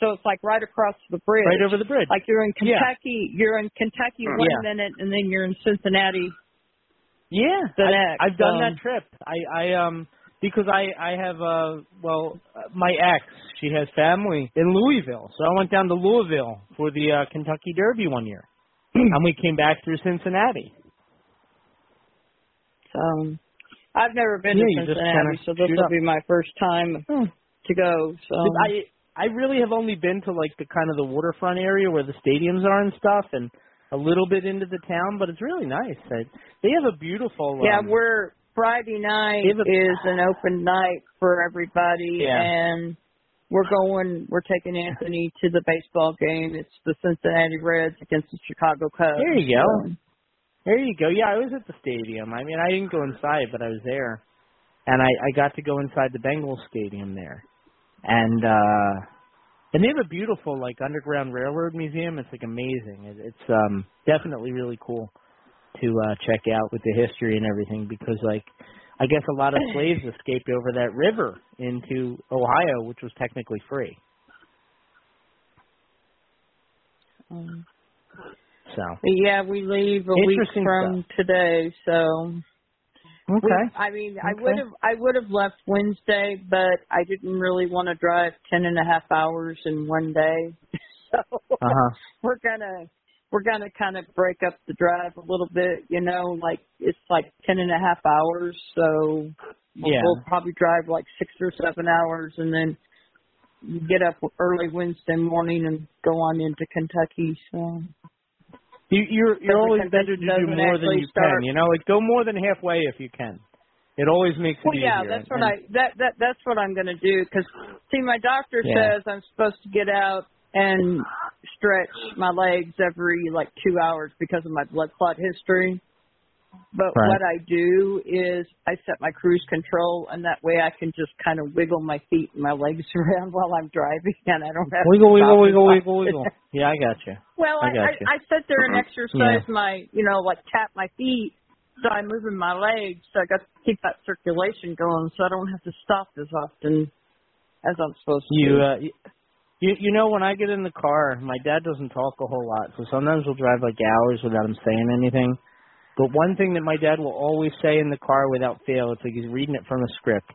So it's like right across the bridge. Right over the bridge. Like you're in Yeah. Kentucky, you're in Kentucky Yeah. one minute, and then you're in Cincinnati. Yeah, the I, next, I've done um, that trip. I, I um because I I have uh well uh, my ex she has family in Louisville, so I went down to Louisville for the uh, Kentucky Derby one year, and we came back through Cincinnati. So I've never been Yeah, to Cincinnati, so this will be my first time to go. So I I really have only been to like the kind of the waterfront area where the stadiums are and stuff, and a little bit into the town, but it's really nice. I, they have a beautiful yeah, um, we're Friday night a- is an open night for everybody, Yeah. and we're going. We're taking Anthony to the baseball game. It's the Cincinnati Reds against the Chicago Cubs. There you go. So, There you go. Yeah, I was at the stadium. I mean, I didn't go inside, but I was there, and I I got to go inside the Bengals stadium there, and uh and they have a beautiful like underground railroad museum. It's like amazing. It, it's um definitely really cool to uh check out with the history and everything because like I guess a lot of slaves escaped over that river into Ohio, which was technically free. Um, So yeah, we leave a week from today, so okay. we- I mean, I would have I would have left Wednesday, but I didn't really want to drive ten and a half hours in one day. So Uh-huh. we're gonna we're gonna kind of break up the drive a little bit, you know, like it's like ten and a half hours, so Yeah. we'll probably drive like six or seven hours and then get up early Wednesday morning and go on into Kentucky. So You, you're you're always better to do more than you start- can. You know, like go more than halfway if you can. It always makes it Well, yeah, easier. that's what And- I that that that's what I'm going to do because see, my doctor Yeah. says I'm supposed to get out and stretch my legs every like two hours because of my blood clot history. But Right. what I do is I set my cruise control, and that way I can just kind of wiggle my feet and my legs around while I'm driving, and I don't have Wiggle, to wiggle, wiggle, wiggle, wiggle. Yeah, I got you. Well, I I, got I, you. I sit there and exercise Yeah. my, you know, like tap my feet, so I'm moving my legs, so I got to keep that circulation going, so I don't have to stop as often as I'm supposed to. You uh you you know when I get in the car, my dad doesn't talk a whole lot, so sometimes we'll drive like hours without him saying anything. But one thing that my dad will always say in the car without fail, it's like he's reading it from a script.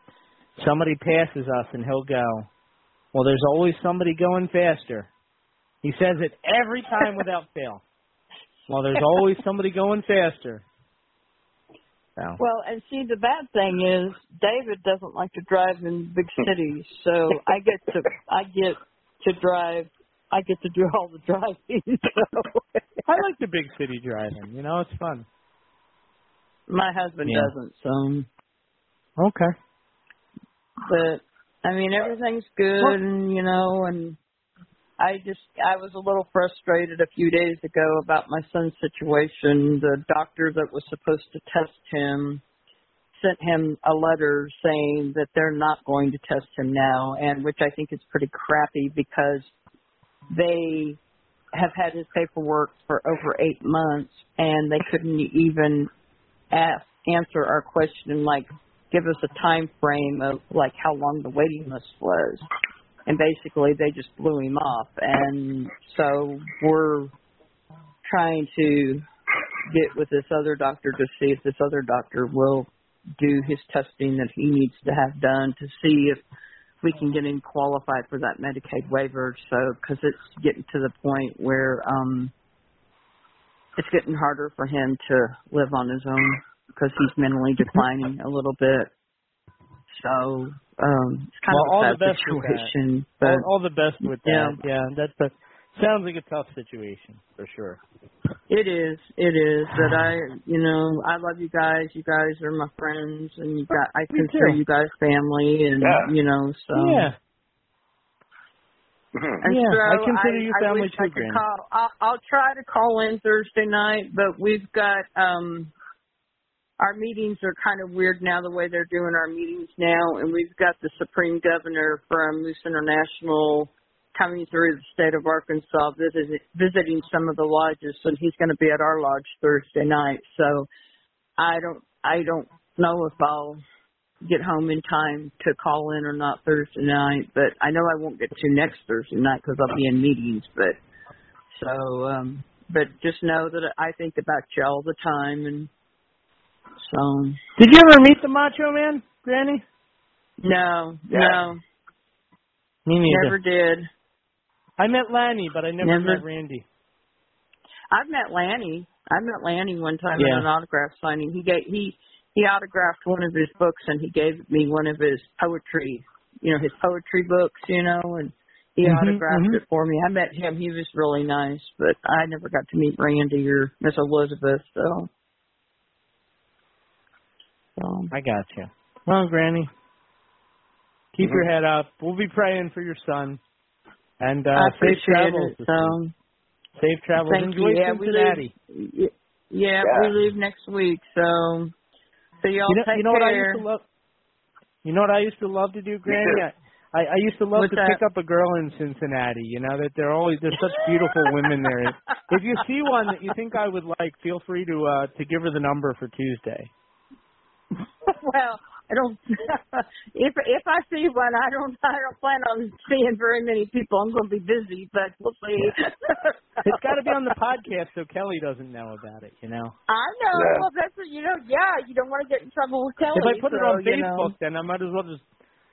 Somebody passes us and he'll go, "Well, there's always somebody going faster." He says it every time without fail. Well, there's always somebody going faster. So. Well, and see, the bad thing is David doesn't like to drive in big cities, so I get to I get to drive. I get to do all the driving. So I like the big city driving. You know, it's fun. My husband Yeah. doesn't. So, Okay. but I mean, everything's good, and you know, and I just I was a little frustrated a few days ago about my son's situation. The doctor that was supposed to test him sent him a letter saying that they're not going to test him now, and which I think is pretty crappy because they have had his paperwork for over eight months, and they couldn't even ask answer our question like give us a time frame of like how long the waiting list was. And basically they just blew him off. And so we're trying to get with this other doctor to see if this other doctor will do his testing that he needs to have done to see if we can get him qualified for that Medicaid waiver. So cuz it's getting to the point where um it's getting harder for him to live on his own because he's mentally declining a little bit so um it's kind well, all of a the best situation but all, all the best with Yeah. that. Yeah, that's a sounds like a tough situation for sure. It is. It is. But I, you know, I love you guys. You guys are my friends, and you got. I Me consider too. you guys family, and Yeah. you know, so. yeah. And Yeah, so I consider I, you I family wish too, I could Granny. call. I'll, I'll try to call in Thursday night, but we've got um our meetings are kind of weird now the way they're doing our meetings now, and we've got the Supreme Governor from Moose International coming through the state of Arkansas visit, visiting some of the lodges, and he's going to be at our lodge Thursday night. So I don't I don't know if I'll get home in time to call in or not Thursday night, but I know I won't get to next Thursday night because I'll be in meetings. But so, um but just know that I think about you all the time, and so Did you ever meet the Macho Man, Granny? no, Yeah. no, Me neither. never did. I met Lanny, but I never, Never. met Randy. I've met Lanny. I met Lanny one time Yeah. at an autograph signing. He gave he he autographed one of his books and he gave me one of his poetry, you know, his poetry books, you know, and he Mhm, autographed mhm. it for me. I met him. He was really nice, but I never got to meet Randy or Miss Elizabeth. So, so I got you. Well, Granny, keep Mm-hmm. your head up. We'll be praying for your son. And uh, I safe appreciate travels. it. this So, week. safe travels. thank Enjoy you. Yeah, we leave. Yeah, Yeah. we leave next week. So, so y'all you know, take you know what I used to love. You know what I used to love to do, Granny? I, I I used to love What's to that? pick up a girl in Cincinnati. You know that they're always there's such beautiful women there. If you see one that you think I would like, feel free to uh to give her the number for Tuesday. well, I don't. if if I see one, I don't. I don't plan on seeing very many people. I'm going to be busy, but we'll see. It's got to be on the podcast so Kelly doesn't know about it. You know. I know. Yeah. Well, that's what you know. Yeah, you don't want to get in trouble with Kelly. if I put it so, on you know. Facebook, then I might as well just.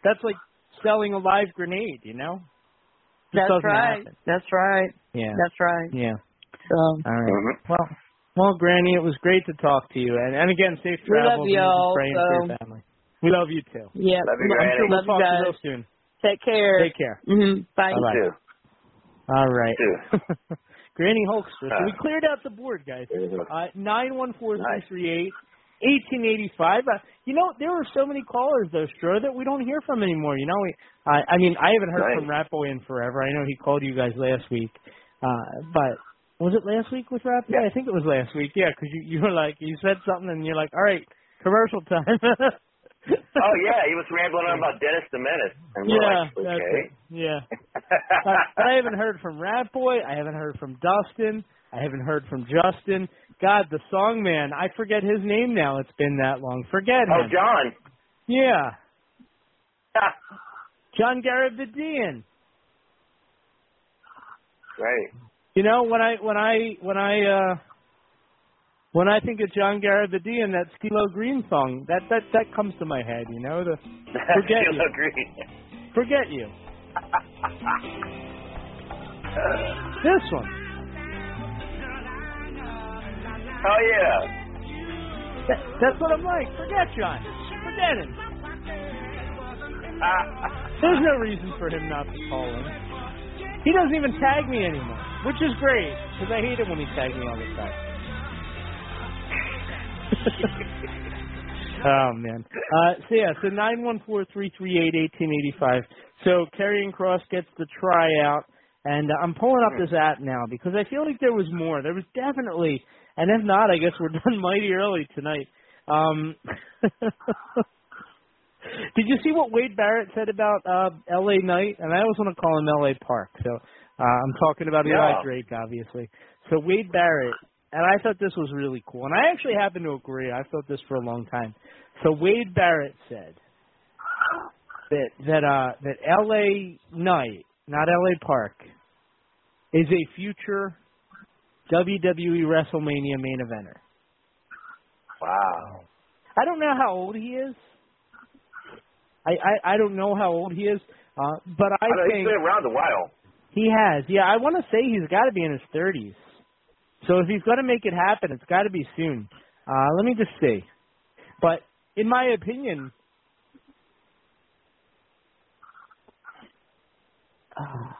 That's like selling a live grenade. You know. Just That's right. happen. That's right. Yeah. That's right. Yeah. So. All right. Well, well, Granny, it was great to talk to you, and and again, safe We love travels. and y'all, praying for your family. We love you too. Yeah. I'm sure we'll Love you talk to you real soon. Take care. Take care. hmm Bye. Bye-bye. All right. Granny Hulkster. So we cleared out the board, guys. Uh, nine one four three three eight. 1885. Uh, you know, there were so many callers though, Stro, that we don't hear from anymore. You know, we, I, I mean, I haven't heard Right. from Rat Boy in forever. I know he called you guys last week, uh, but was it last week with Rat? Yeah, I think it was last week. Yeah, because you you were like you said something and you're like, all right, commercial time. oh yeah, he was rambling on about Dennis the Menace. And we're yeah, like, okay. Yeah. but, but I haven't heard from Rat Boy. I haven't heard from Dustin. I haven't heard from Justin. God, the song man. I forget his name now. It's been that long. Forget Oh, him. Oh, John. Yeah. John Garabedian. Right. You know, when I when I when I uh when I think of John Garabedian, and that CeeLo Green song, that that that comes to my head, you know, the forget you. agree. Forget you. This one. Oh yeah. That, that's what I'm like. Forget John. Forget him. There's no reason for him not to call in. He doesn't even tag me anymore, which is great because I hate it when he tags me all the time. oh man. Uh, so yeah, so nine one four three three eight eighteen eighty five. So Karrion Kross gets the tryout, and uh, I'm pulling up this app now because I feel like there was more. There was definitely, and if not, I guess we're done mighty early tonight. Um, did you see what Wade Barrett said about uh, L.A. Knight? And I always want to call him L.A. Park. So uh, I'm talking about Eli Yeah. Drake, obviously. So Wade Barrett, and I thought this was really cool, and I actually happen to agree. I've thought this for a long time. So Wade Barrett said that that uh, that L.A. Knight, not L.A. Park, is a future WWE WrestleMania main eventer. Wow. I don't know how old he is. I I, I don't know how old he is, uh, but I, I know, he's think been around a while. he has. Yeah, I want to say he's got to be in his thirties. So if he's going to make it happen, it's got to be soon. Uh, let me just see. But in my opinion, uh,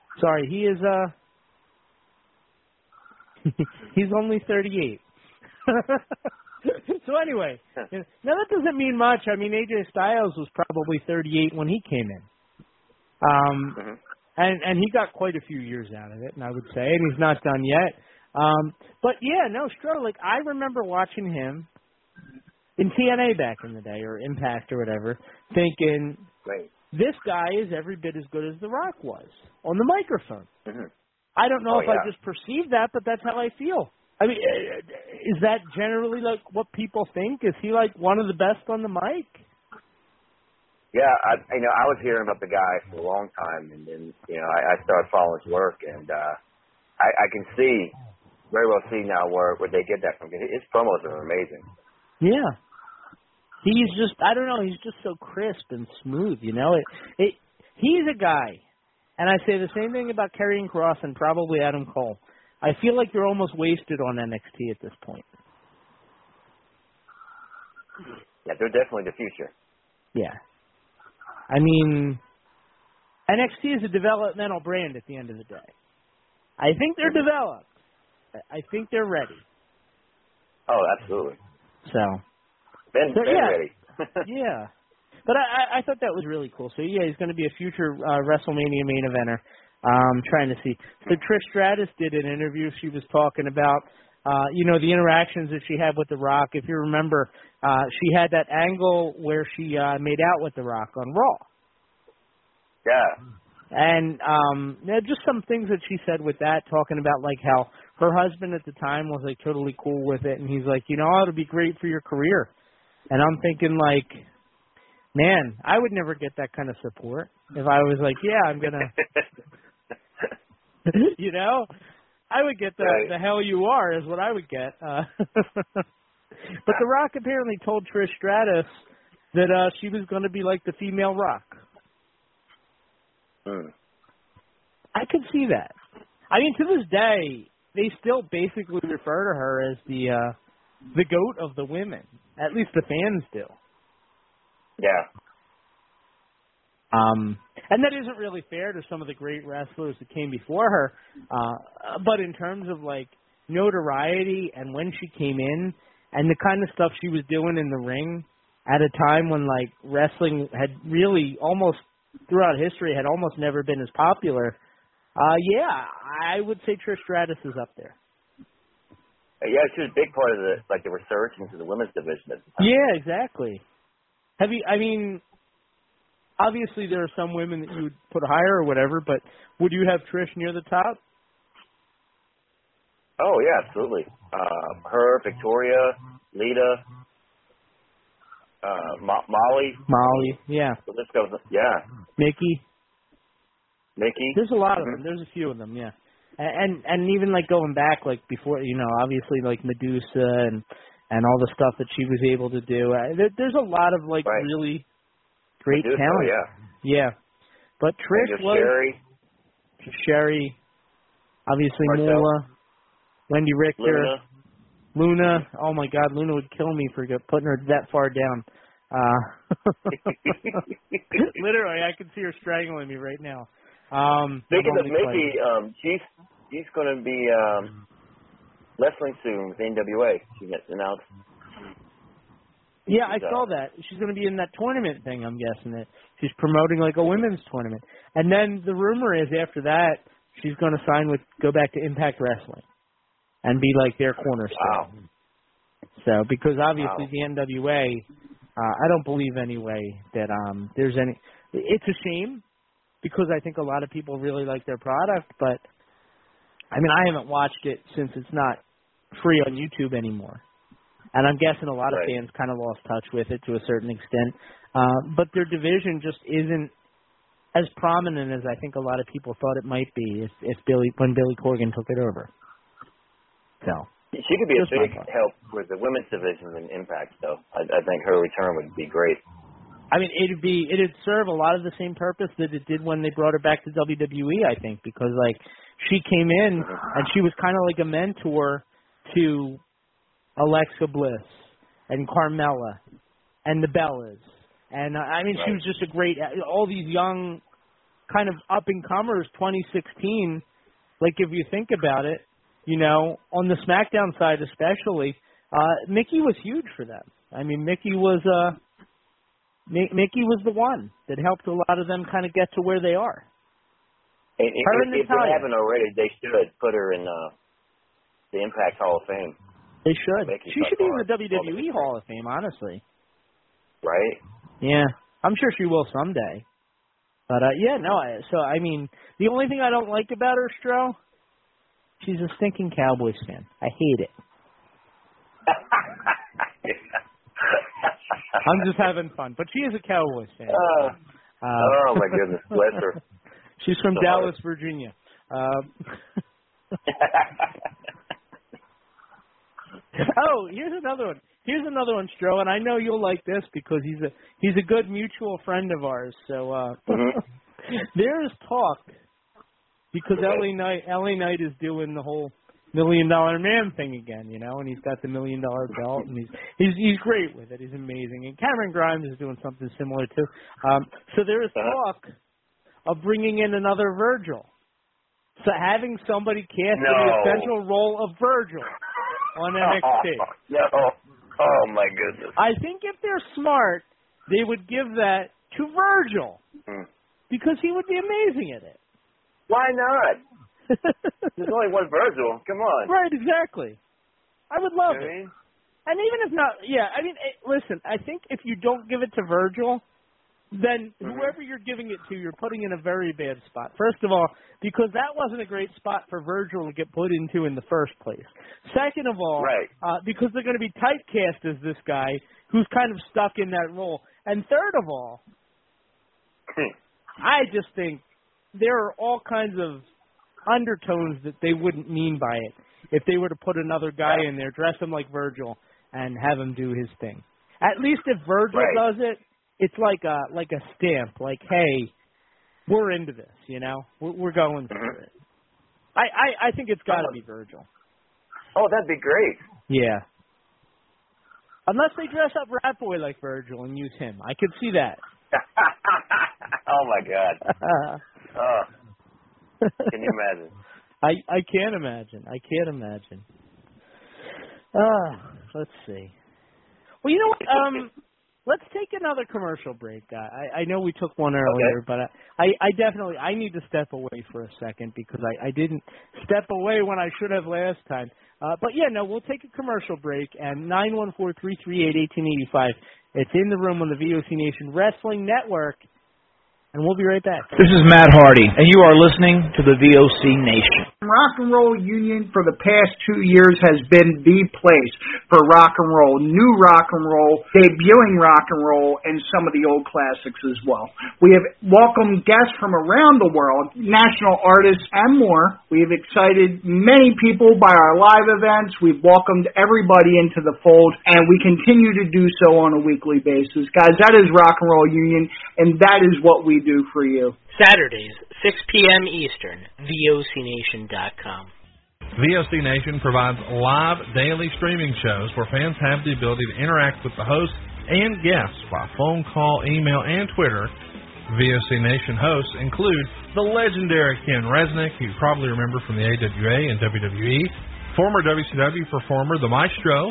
sorry, he is. uh He's only thirty-eight. so anyway, now that doesn't mean much. I mean, AJ Styles was probably 38 when he came in, um, and and he got quite a few years out of it, and I would say, and he's not done yet. Um, but yeah, no, Stro, like I remember watching him in TNA back in the day, or Impact, or whatever, thinking Right. this guy is every bit as good as The Rock was on the microphone. I don't know Oh, if I just perceive that, but that's how I feel. I mean, uh, is that generally like what people think? Is he like one of the best on the mic? Yeah, I you know I was hearing about the guy for a long time, and then you know I, I started following his work, and uh, I, I can see very well see now where where they get that from. His promos are amazing. Yeah. He's just I don't know, he's just so crisp and smooth, you know. It it he's a guy. And I say the same thing about Karrion Kross and probably Adam Cole. I feel like they're almost wasted on NXT at this point. Yeah, they're definitely the future. Yeah. I mean NXT is a developmental brand at the end of the day. I think they're developed. I- think they're ready. Oh, absolutely. So Ben, So, Ben yeah. ready. yeah. But I, I- I thought that was really cool. So yeah, he's going to be a future uh, WrestleMania main eventer. Um, trying to see. So Trish Stratus did an interview. She was talking about, uh, you know, the interactions that she had with The Rock. If you remember, uh, she had that angle where she uh, made out with The Rock on Raw. Yeah. And um yeah, just some things that she said with that, talking about like how her husband at the time was like totally cool with it, and he's like, you know, it'll be great for your career. And I'm thinking like, man, I would never get that kind of support if I was like, yeah, I'm gonna, you know, I would get the Right. the hell you are is what I would get. Uh, but The Rock apparently told Trish Stratus that uh she was going to be like the female Rock. Hmm. I could see that. I mean, to this day, they still basically refer to her as the uh the goat of the women. At least the fans do. Yeah. Um, and that isn't really fair to some of the great wrestlers that came before her. Uh, but in terms of like notoriety and when she came in and the kind of stuff she was doing in the ring at a time when like wrestling had really almost throughout history had almost never been as popular. Uh, yeah, I would say Trish Stratus is up there. Yeah, she was a big part of the like the resurgence of the women's division at the time. Yeah, exactly. Have you? I mean, obviously there are some women that you would put higher or whatever, but would you have Trish near the top? Oh yeah, absolutely. Uh, her, Victoria, Lita, uh, Mo- Molly. Molly, yeah, The list goes. Yeah, Mickie. Mickie. There's a lot of Mhm. them. There's a few of them, yeah. And and even like going back, like before, you know, obviously like Medusa and and all the stuff that she was able to do. Uh, there, there's a lot of like Right. really great Medusa, talent. yeah. Yeah. But Trish was Sherri, Sherri, obviously Martel. Moolah, Wendi Richter, Luna. Luna. Oh my God, Luna would kill me for putting her that far down. Uh, literally, I can see her strangling me right now. Um, Speaking of Mickie, um, she's she's going to be um, wrestling soon with NWA. She gets announced. Yeah, I uh, saw that. She's going to be in that tournament thing. I'm guessing that she's promoting like a women's tournament. And then the rumor is after that she's going to sign with go back to Impact Wrestling and be like their cornerstone. Wow. So because obviously Wow. the NWA, uh, I don't believe anyway that um there's any. It's a shame because I think a lot of people really like their product, but I mean I haven't watched it since it's not free on YouTube anymore. And I'm guessing a lot of fans kind of lost touch with it to a certain extent. Uh, but their division just isn't as prominent as I think a lot of people thought it might be if, if Billy when Billy Corgan took it over. So She could be a big help with the women's division in Impact, though. I, I think her return would be great. I mean, it'd be it'd serve a lot of the same purpose that it did when they brought her back to WWE. I think because like she came in and she was kind of like a mentor to Alexa Bliss and Carmella and the Bellas, and uh, I mean she was just a great. All these young kind of up and comers, 2016. Like if you think about it, you know, on the SmackDown side especially, uh Mickie was huge for them. I mean, Mickie was uh Mi- Mickie was the one that helped a lot of them kind of get to where they are. If, if, if they haven't already, they should put her in uh, the Impact Hall of Fame, They should. She should be in the WWE Hall of Fame, honestly. right? Yeah, I'm sure she will someday. But uh yeah, no. I, so I mean, the only thing I don't like about her, Stro, she's a stinking Cowboys fan. I hate it. I'm just having fun, but she is a Cowboys fan. Uh, Uh, oh my goodness, bless her. She's from So Dallas, Virginia. Um, oh, here's another one. Here's another one, Stro, and I know you'll like this because he's a he's a good mutual friend of ours. So uh Mhm. there is talk because LA Knight LA Knight is doing the whole million dollar man thing again, you know, and he's got the million dollar belt and he's he's he's great with it. He's amazing. And Cameron Grimes is doing something similar too. Um so there is talk of bringing in another Virgil. So having somebody cast in the essential role of Virgil on NXT. no. Oh my goodness. I think if they're smart, they would give that to Virgil Hmm. because he would be amazing at it. Why not? There's only one Virgil. Come on. Right, exactly. I would love You know I it. mean? And even if not, yeah, I mean, listen, I think if you don't give it to Virgil, then Mm-hmm. whoever you're giving it to, you're putting in a very bad spot. First of all, because that wasn't a great spot for Virgil to get put into in the first place. Second of all, Right. uh, because they're going to be typecast as this guy who's kind of stuck in that role. And third of all, I just think there are all kinds of undertones that they wouldn't mean by it if they were to put another guy in there, dress him like Virgil, and have him do his thing. At least if Virgil Right. does it, it's like a like a stamp, like hey, we're into this, you know, we're, we're going for it. I, I I think it's got to be Virgil. Oh, that'd be great. Yeah. Unless they dress up Rat Boy like Virgil and use him, I could see that. oh my God. Oh, can you imagine? I I can't imagine. I can't imagine. Ah, let's see. Well, you know what? Um, let's take another commercial break. Uh, I I know we took one earlier, but I, I I definitely I need to step away for a second because I I didn't step away when I should have last time. Uh, but yeah, no, we'll take a commercial break and nine one four three three eight eighteen eighty five. It's in the room on the VOC Nation Wrestling Network, and we'll be right back. This is Matt Hardy, and you are listening to the VOC Nation. Rock and Roll Union for the past two years has been the place for rock and roll, new rock and roll, debuting rock and roll, and some of the old classics as well. We have welcomed guests from around the world, national artists, and more. We have excited many people by our live events. We've welcomed everybody into the fold, and we continue to do so on a weekly basis. Guys, that is Rock and Roll Union, and that is what we do for you. Saturdays, 6 p.m. Eastern, VOCNation.com. VOC Nation provides live daily streaming shows where fans have the ability to interact with the hosts and guests by phone call, email, and Twitter. VOC Nation hosts include the legendary Ken Resnick, who you probably remember from the AWA and WWE, former WCW performer The Maestro,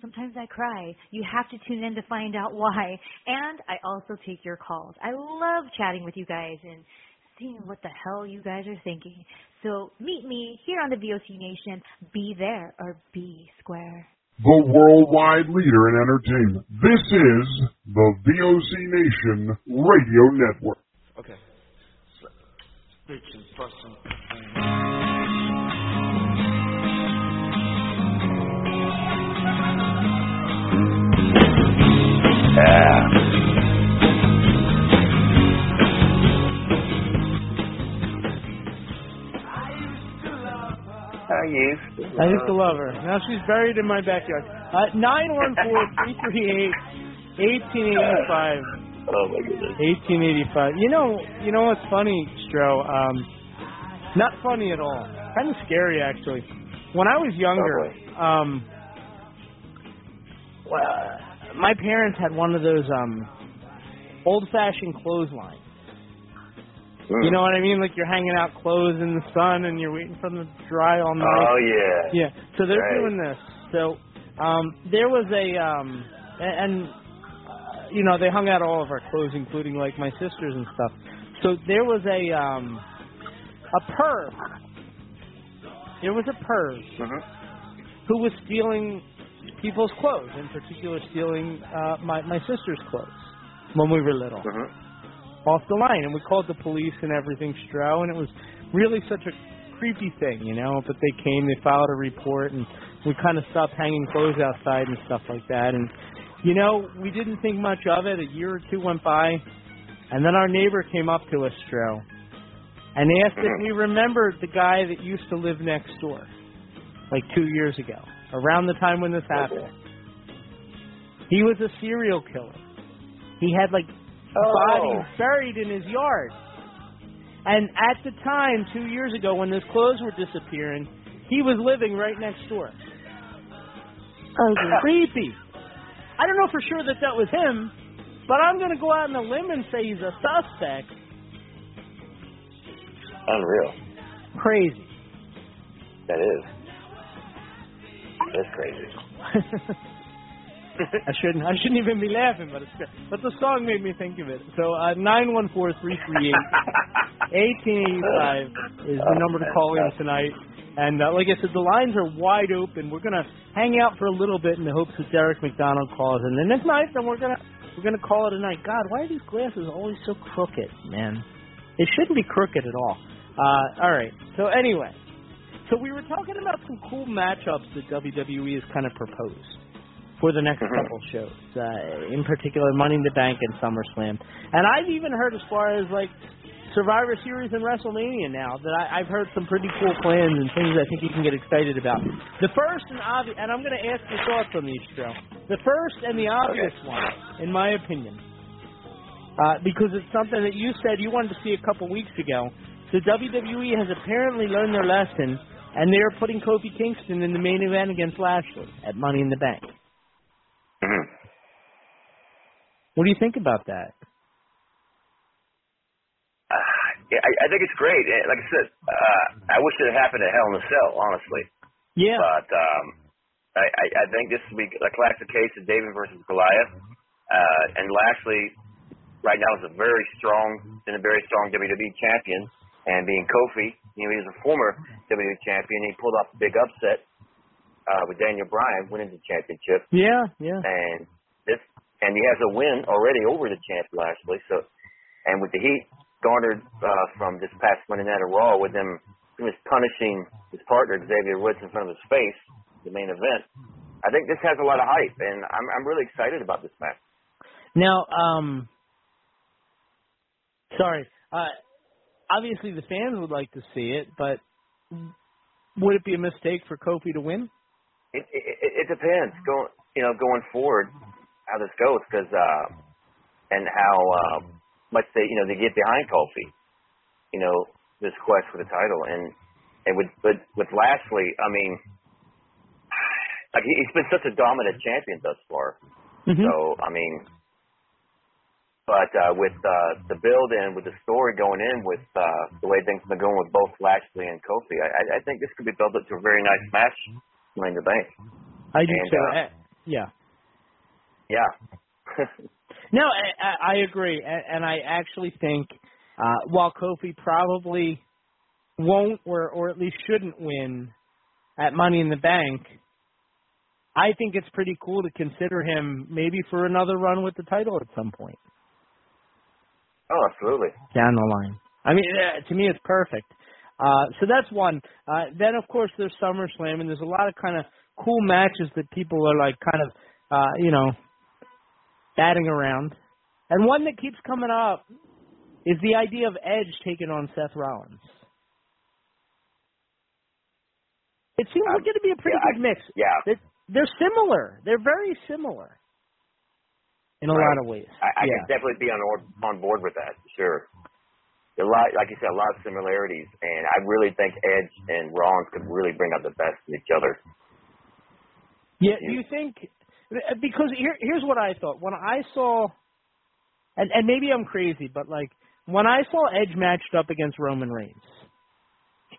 Sometimes I cry. You have to tune in to find out why. And I also take your calls. I love chatting with you guys and seeing what the hell you guys are thinking. So meet me here on the VOC Nation. Be there or be square. The worldwide leader in entertainment. This is the VOC Nation Radio Network. Okay. Bitchin' bustin'. I used. I used to love her. Now she's buried in my backyard. Uh, nine one four three three eight eighteen eighty five. Oh my goodness. Eighteen eighty five. You know, you know what's funny, Stro? Um, not funny at all. Kind of scary, actually. When I was younger, um, well, my parents had one of those um, old-fashioned clotheslines. You know what I mean? Like you're hanging out clothes in the sun and you're waiting for them to dry all night. Oh yeah. Yeah. So they're Right. doing this. So um there was a um and uh, you know they hung out all of our clothes, including like my sisters and stuff. So there was a um a perv. There was a perv who was stealing people's clothes, in particular stealing uh my my sister's clothes when we were little off the line, and we called the police and everything, Stro, and it was really such a creepy thing, you know. But they came, they filed a report, and we kind of stopped hanging clothes outside and stuff like that. And you know, we didn't think much of it. A year or two went by, And then our neighbor came up to us, Stro, and asked if we remembered the guy that used to live next door, like two years ago, around the time when this happened. He was a serial killer. He had like oh. bodies buried in his yard. And at the time, two years ago, when his clothes were disappearing, he was living right next door. Oh, Creepy. I don't know for sure that that was him, but I'm going to go out on a limb and say he's a suspect. Unreal. Crazy. That is. That's crazy. I shouldn't. I shouldn't even be laughing, but it's. But the song made me think of it. So uh, nine one four three three eight eighteen eighty five is the number to call in tonight. And uh, like I said, the lines are wide open. We're gonna hang out for a little bit in the hopes that Derek McDonald calls, in. and then if not, then we're gonna we're gonna call it a night. God, why are these glasses always so crooked, man? They shouldn't be crooked at all. Uh, all right. So anyway, so we were talking about some cool matchups that WWE has kind of proposed for the next couple shows, uh, in particular Money in the Bank and SummerSlam. And I've even heard as far as like Survivor Series and WrestleMania now that I, I've heard some pretty cool plans and things I think you can get excited about. The first and obvious, and I'm going to ask your thoughts on these, Joe. The first and the obvious one, in my opinion, uh, because it's something that you said you wanted to see a couple weeks ago. So WWE has apparently learned their lesson, and they are putting Kofi Kingston in the main event against Lashley at Money in the Bank. Mhm. What do you think about that? Yeah, I, I think it's great. Eh, Like I said, uh, I wish it had happened at Hell in a Cell, honestly. Yeah. But um, I, I, I think this will be a classic case of David versus Goliath. Uh, and Lashley, right now, is a very strong, been a very strong WWE champion. And being Kofi, you know, he was a former WWE champion. He pulled off a big upset uh, with Daniel Bryan, winning the championship. Yeah, yeah. And this, and he has a win already over the champ Lashley. So, and with the heat garnered uh, from this past Monday Night Raw, with pretty much punishing his partner Xavier Woods in front of his face, the main event. I think this has a lot of hype, and I'm I'm really excited about this match. Now, um, sorry. Uh, obviously, the fans would like to see it, but would it be a mistake for Kofi to win? It it, it depends going you know going forward how this goes because uh, and how uh, much they you know they get behind Kofi, you know this quest for the title and and with with with Lashley, I mean, like he- he's been such a dominant champion thus far. Mhm. So I mean, but uh, with uh, the build and with the story going in, with uh, the way things have been going with both Lashley and Kofi, I, I- think this could be built up to a very nice match, Money in the Bank. I do And, too. uh, Uh, yeah. Yeah. No, I, I I agree, and, and I actually think uh, while Kofi probably won't, or or at least shouldn't win at Money in the Bank, I think it's pretty cool to consider him maybe for another run with the title at some point oh, absolutely. down the line. I mean, to me, it's perfect. Uh, so that's one. Uh, then, of course, there's SummerSlam, and there's a lot of kind of cool matches that people are like kind of, uh, you know, batting around. And one that keeps coming up is the idea of Edge taking on Seth Rollins. It seems like it'd be a pretty yeah, good mix. Yeah. They're, they're similar. They're very similar in a Right. lot of ways. I, I yeah. can definitely be on or- on board with that. Sure. A lot, like you said, a lot of similarities, and I really think Edge and Rollins could really bring out the best in each other. Yeah, do you think because here here's what I thought. When I saw and and maybe I'm crazy, but like when I saw Edge matched up against Roman Reigns,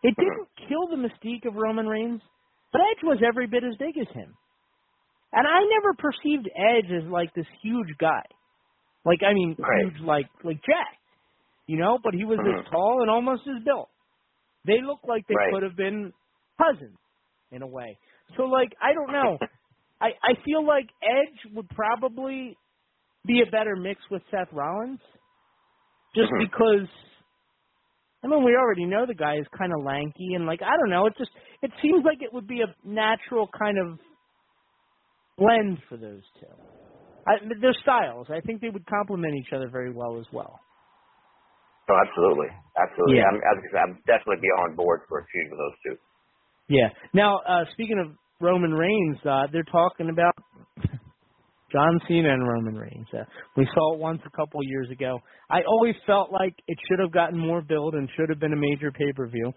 it mm-hmm. didn't kill the mystique of Roman Reigns, but Edge was every bit as big as him. And I never perceived Edge as like this huge guy. Like I mean Right. huge like like Jack. You know, but he was Mhm. as tall and almost as built. They look like they Right. could have been cousins in a way. So like I don't know. I I feel like Edge would probably be a better mix with Seth Rollins, just Mhm. because. I mean, we already know the guy is kind of lanky and like I don't know. It just it seems like it would be a natural kind of blend for those two. I, their styles, I think they would complement each other very well as well. Oh, absolutely, absolutely. Yeah. I'm, I'm, definitely be on board for a feud with those two. Yeah. Now, uh, speaking of Roman Reigns, uh, they're talking about John Cena and Roman Reigns. Uh, we saw it once a couple years ago. I always felt like it should have gotten more build and should have been a major pay per view.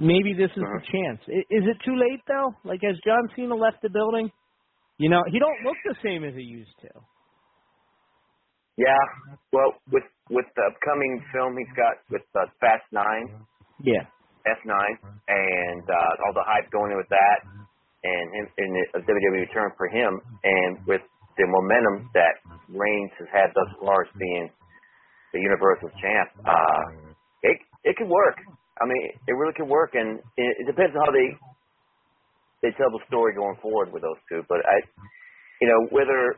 Maybe this is the chance. I, is it too late though? Like has John Cena left the building? You know, he don't look the same as he used to. Yeah. Well, with with the upcoming film he's got with uh, Fast Nine, Yeah. F9, and uh, all the hype going in with that, and him in a WWE return for him, and with the momentum that Reigns has had thus far as being the Universal Champ, uh, it it could work. I mean, it really could work, and it, it depends on how they they tell the story going forward with those two. But I, you know, whether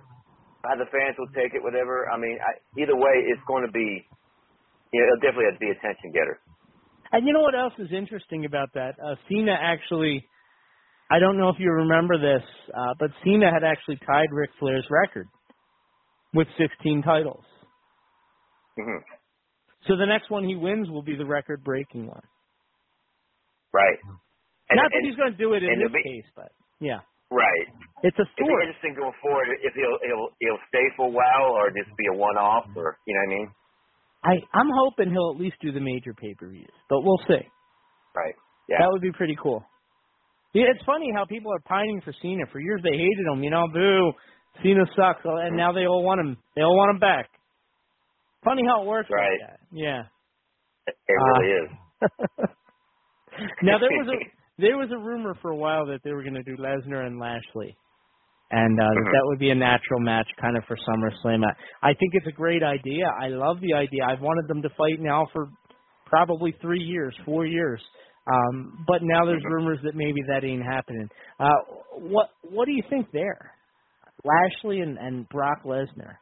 how the fans will take it, whatever. I mean, I, either way, it's going to be, you know, it'll definitely have to be a attention getter. And you know what else is interesting about that? Uh, Cena actually, I don't know if you remember this, uh, but Cena had actually tied Ric Flair's record with 16 titles. Mm-hmm. So the next one he wins will be the record-breaking one. Right. And, Not that and- he's going to do it in this be- case, but yeah, Right. it's a story. interesting going forward if he'll he'll he'll stay for a while or just be a one off or you know what I mean? I I'm hoping he'll at least do the major pay-per-views, but we'll see. Right. Yeah. That would be pretty cool. Yeah, it's funny how people are pining for Cena. For years they hated him, you know, boo, Cena sucks, and now they all want him. They all want him back. Funny how it works Right. like that. Yeah. It really Uh, is. now there was a there was a rumor for a while that they were going to do Lesnar and Lashley, and uh, Mhm. that would be a natural match kind of for SummerSlam. I, think it's a great idea. I love the idea. I've wanted them to fight now for probably three years, four years. Um, but now there's rumors that maybe that ain't happening. Uh, what what do you think there? Lashley and, and Brock Lesnar.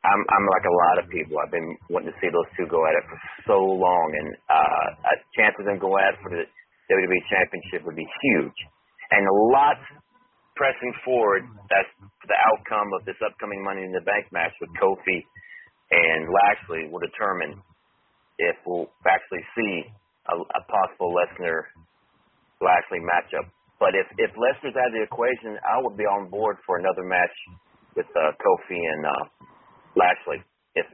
I'm I'm like a lot of people. I've been wanting to see those two go at it for so long, and uh, a chance of them going at it for the WWE Championship would be huge, and a lot pressing forward. That's the outcome of this upcoming Money in the Bank match with Kofi and Lashley will determine if we'll actually see a, a possible Lesnar Lashley matchup. But if if Lesnar's out of the equation, I would be on board for another match with uh, Kofi and uh, Lashley, if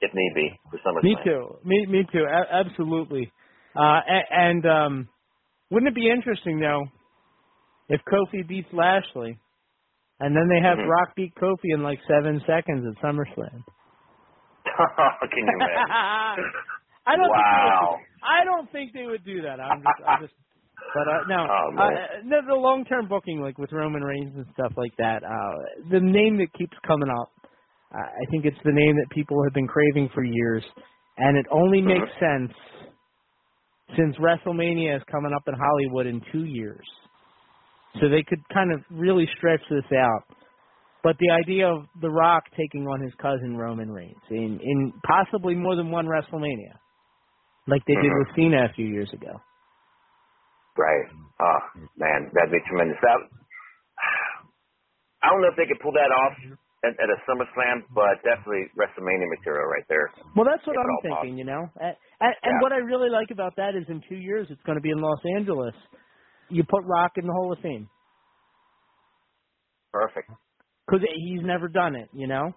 if need be, for SummerSlam. Me too. Me me too. A- absolutely. Uh, and um, wouldn't it be interesting though if Kofi beats Lashley, and then they have Mhm. Brock beat Kofi in like seven seconds at SummerSlam? Can you imagine? I don't. Think Wow. would, I don't think they would do that. I'm just. I'm just but uh, no, Oh, uh, man. the, the long-term booking, like with Roman Reigns and stuff like that, uh, the name that keeps coming up, I think it's the name that people have been craving for years, and it only makes sense since WrestleMania is coming up in Hollywood in two years. So they could kind of really stretch this out. But the idea of The Rock taking on his cousin Roman Reigns in in possibly more than one WrestleMania, like they did Mhm. with Cena a few years ago. Right. Oh man, that'd be tremendous. That I don't know if they could pull that off at, at a SummerSlam, but definitely WrestleMania material right there. Well, that's what I'm thinking. You know, and, and, and Yeah. what I really like about that is in two years it's going to be in Los Angeles. You put Rock in the Hall of Fame Perfect. because he's never done it. You know.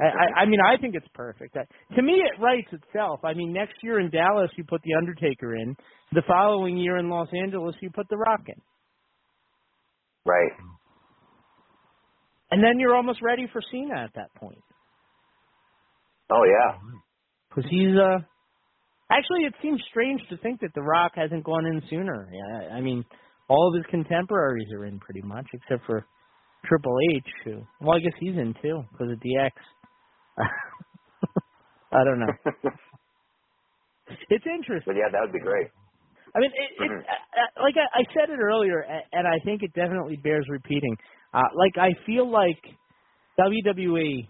I, I, I mean, I think it's perfect. I, to me, it writes itself. I mean, next year in Dallas, you put the Undertaker in. The following year in Los Angeles, you put the Rock in, Right. And then you're almost ready for Cena at that point. Oh yeah. Because he's uh actually it seems strange to think that The Rock hasn't gone in sooner. Yeah, I mean, all of his contemporaries are in pretty much, except for Triple H, who well, I guess he's in too because of DX. I don't know. It's interesting. But yeah, that would be great. I mean, it, it, Mhm. uh, like I, I said it earlier, and I think it definitely bears repeating. Uh, like I feel like WWE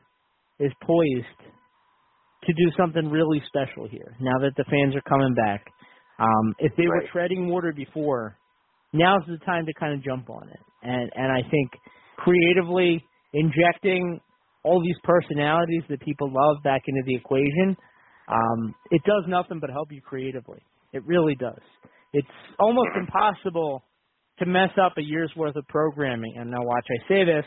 is poised to do something really special here. Now that the fans are coming back, um, if they were treading water before, now's the time to kind of jump on it. And and I think creatively injecting all these personalities that people love back into the equation, um, it does nothing but help you creatively. It really does. It's almost impossible to mess up a year's worth of programming. And now watch I say this,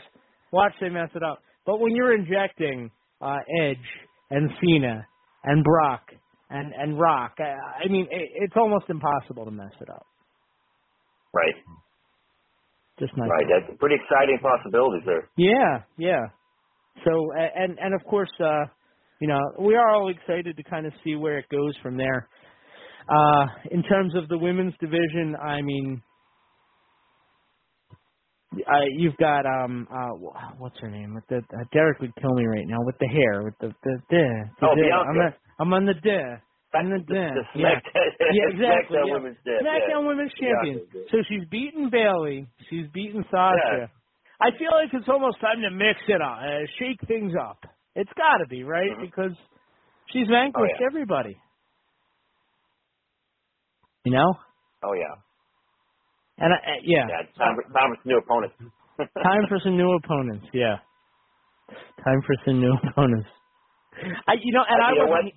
watch they mess it up. But when you're injecting uh, Edge and Cena and Brock and and Rock, I, I mean, it, it's almost impossible to mess it up. Right. Just not Right. That's pretty exciting possibilities there. Yeah, yeah. So and and of course, uh, you know, we are all excited to kind of see where it goes from there. Uh, in terms of the women's division, I mean, uh, you've got um, uh, wh- what's her name? With the uh, Derek would kill me right now with the hair, with the the, the, the Oh. I'm, a, I'm on the duh. I'm the. The yeah. Yeah, exactly. SmackDown yeah. Women's Dip, SmackDown yeah. Women's Champion. So she's beaten Bayley. She's beaten Sasha. I feel like it's almost time to mix it up, uh, shake things up. It's got to be right because she's vanquished Mm-hmm. Oh, yeah. everybody. You know, Oh yeah. And I, uh, yeah, Yeah. Time for, time for some new opponents. time for some new opponents. Yeah, time for some new opponents. I, you know, and Uh, I you know wasn't.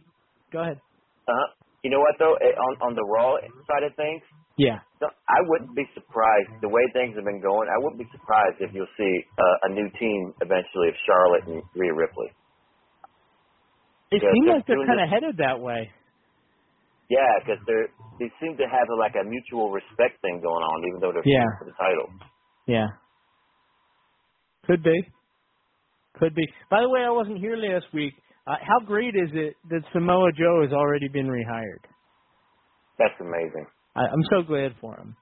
Go ahead. Uh-huh. You know what though? Eh, On on the Raw side of things, Yeah. no, I wouldn't be surprised the way things have been going. I wouldn't be surprised if you'll see uh, a new team eventually of Charlotte and Rhea Ripley. It seems like they're kind of headed that way. Yeah, because they they seem to have like a mutual respect thing going on, even though they're Yeah. fighting for the title. Yeah. Could be. Could be. By the way, I wasn't here last week. Uh, how great is it that Samoa Joe has already been rehired? That's amazing. I, I'm so glad for him.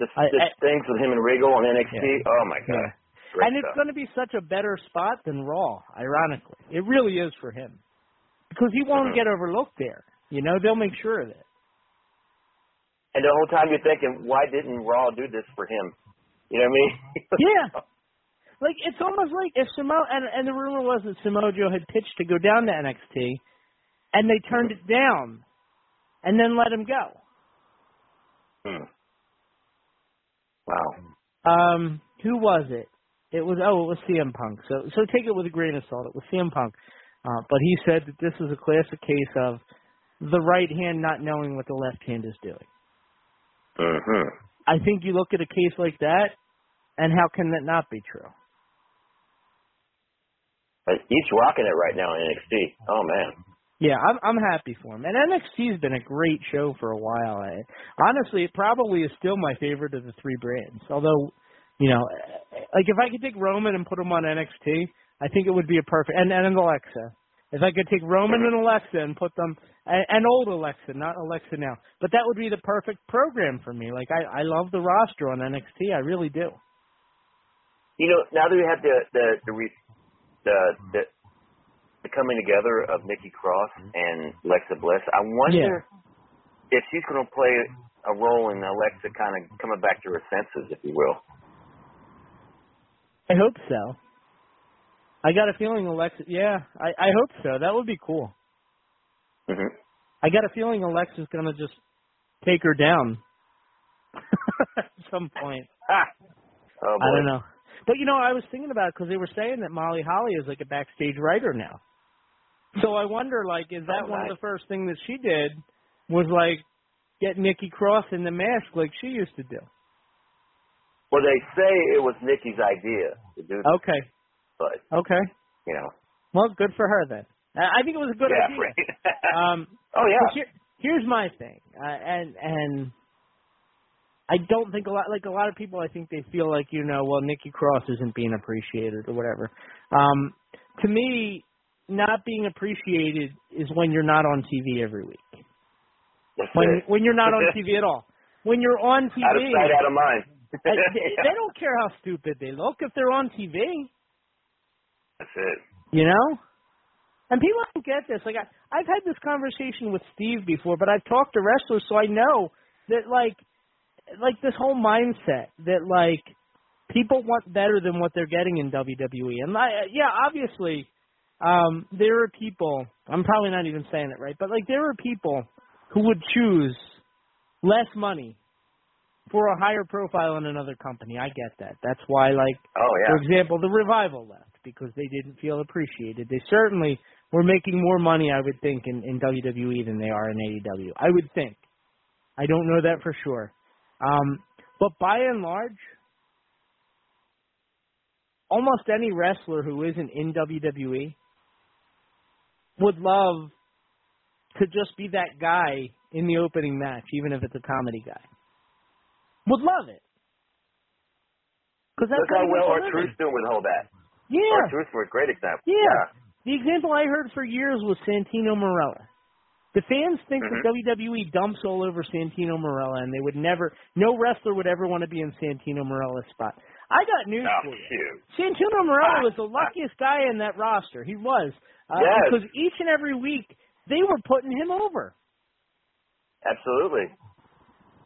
The, I- the I- things with him and Regal on NXT. Yeah. Oh my god. Yeah. And it's stuff. going to be such a better spot than Raw, ironically. It really is for him. Because he won't Mhm. get overlooked there. You know, they'll make sure of it. And the whole time you're thinking, why didn't Raw do this for him? You know what I mean? Yeah. Like it's almost like if Samoa and and the rumor was that Samoa Joe had pitched to go down to NXT, and they turned it down, and then let him go. Hmm. Wow. Um, who was it? It was oh, it was CM Punk. So so take it with a grain of salt. It was CM Punk, uh, but he said that this is a classic case of the right hand not knowing what the left hand is doing. hmm I think you look at a case like that, and how can that not be true? He's rocking it right now in NXT. Oh man. Yeah, I'm I'm happy for him. And NXT's been a great show for a while. I, honestly, it probably is still my favorite of the three brands. Although, you know, like if I could take Roman and put him on NXT, I think it would be a perfect. And and Alexa, if I could take Roman and Alexa and put them, and, old Alexa, not Alexa now, but that would be the perfect program for me. Like I I love the roster on NXT. I really do. You know, now that we have the the the re, the, the the coming together of Nikki Cross mm-hmm. and Alexa Bliss, I wonder if she's going to play a role in Alexa kind of coming back to her senses, if you will. I hope so. I got a feeling Alexa. Yeah, I I hope so. That would be cool. hmm I got a feeling Alexa's gonna just take her down at some point. Oh. I don't know, but you know, I was thinking about because they were saying that Molly Holly is like a backstage writer now. So I wonder, like, is that Oh, one of the first things that she did was like get Nikki Cross in the mask like she used to do? Well, they say it was Nikki's idea to do this, Okay, but okay. you know. Well, good for her then. I think it was a good yeah, idea. right. Um, oh yeah. Here, here's my thing, uh, and and I don't think a lot like a lot of people. I think they feel like you know, well, Nikki Cross isn't being appreciated or whatever. Um, to me, not being appreciated is when you're not on TV every week. That's When it. when you're not on TV at all. When you're on TV, out of sight, out of mind. They, they don't care how stupid they look if they're on TV. That's it. You know? And people don't get this. Like I, I've had this conversation with Steve before, but I've talked to wrestlers, so I know that like, like this whole mindset that like people want better than what they're getting in WWE. And I, yeah, obviously, um, there are people. I'm probably not even saying it right, but like there are people who would choose less money for a higher profile in another company. I get that. That's why, like, Oh yeah. for example, the revival left because they didn't feel appreciated. They certainly were making more money, I would think, in, in WWE than they are in AEW. I would think. I don't know that for sure. Um, but by and large, almost any wrestler who isn't in WWE would love to just be that guy in the opening match, even if it's a comedy guy. Would love it. Because that's Look how well R-Truth's doing with all that. Yeah. Was a great example. Yeah. The example I heard for years was Santino Marella. The fans think Mhm. that WWE dumps all over Santino Marella, and they would never, no wrestler would ever want to be in Santino Marella's spot. I got news Oh, for you. shoot. Santino Marella was the luckiest guy in that roster. He was. Uh, Yes. Because each and every week, they were putting him over. Absolutely.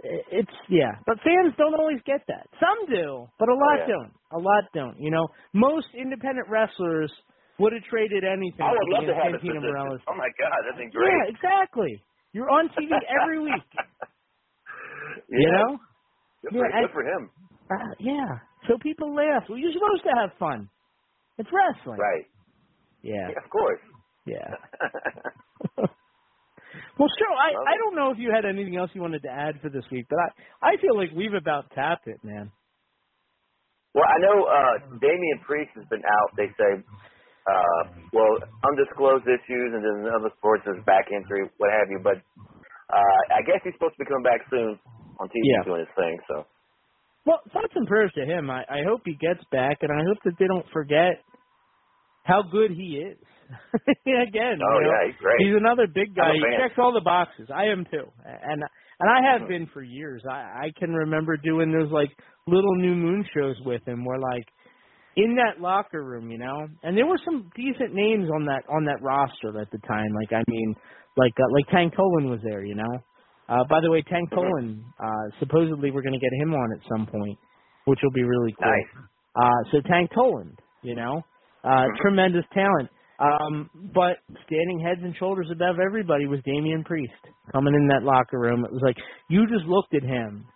It's, yeah. But fans don't always get that. Some do, but a lot yeah. don't. A lot don't. You know, most independent wrestlers would have traded anything I would love to have. Santino Marella's Oh my God, that'd be great. Yeah, exactly. You're on TV every week. yeah. You know? Good, Yeah, for, and- good for him. Uh, yeah. So people laugh. Well, you're supposed to have fun. It's wrestling. Right. Yeah. Yeah, of course. Yeah. well, sure. I Love I don't know if you had anything else you wanted to add for this week, but I I feel like we've about tapped it, man. Well, I know uh Damian Priest has been out. They say, uh, well, undisclosed issues, and then other sports is back injury, what have you. But uh I guess he's supposed to be coming back soon on TV Yeah. doing his thing. So Well, thoughts and prayers to him. I, I hope he gets back, and I hope that they don't forget how good he is. Again, Oh, you know, yeah, he's great. He's another big guy. He checks all the boxes. I am too, and and I have been for years. I I can remember doing those like little new moon shows with him, where like in that locker room, you know, and there were some decent names on that on that roster at the time. Like I mean, like uh, like Tank Toland was there, you know. Uh, by the way, Tank. Toland, uh, supposedly we're going to get him on at some point, which will be really cool. Nice. Uh, so Tank Toland, you know, uh, Mm-hmm. tremendous talent. Um, but standing heads and shoulders above everybody was Damian Priest coming in that locker room. It was like you just looked at him,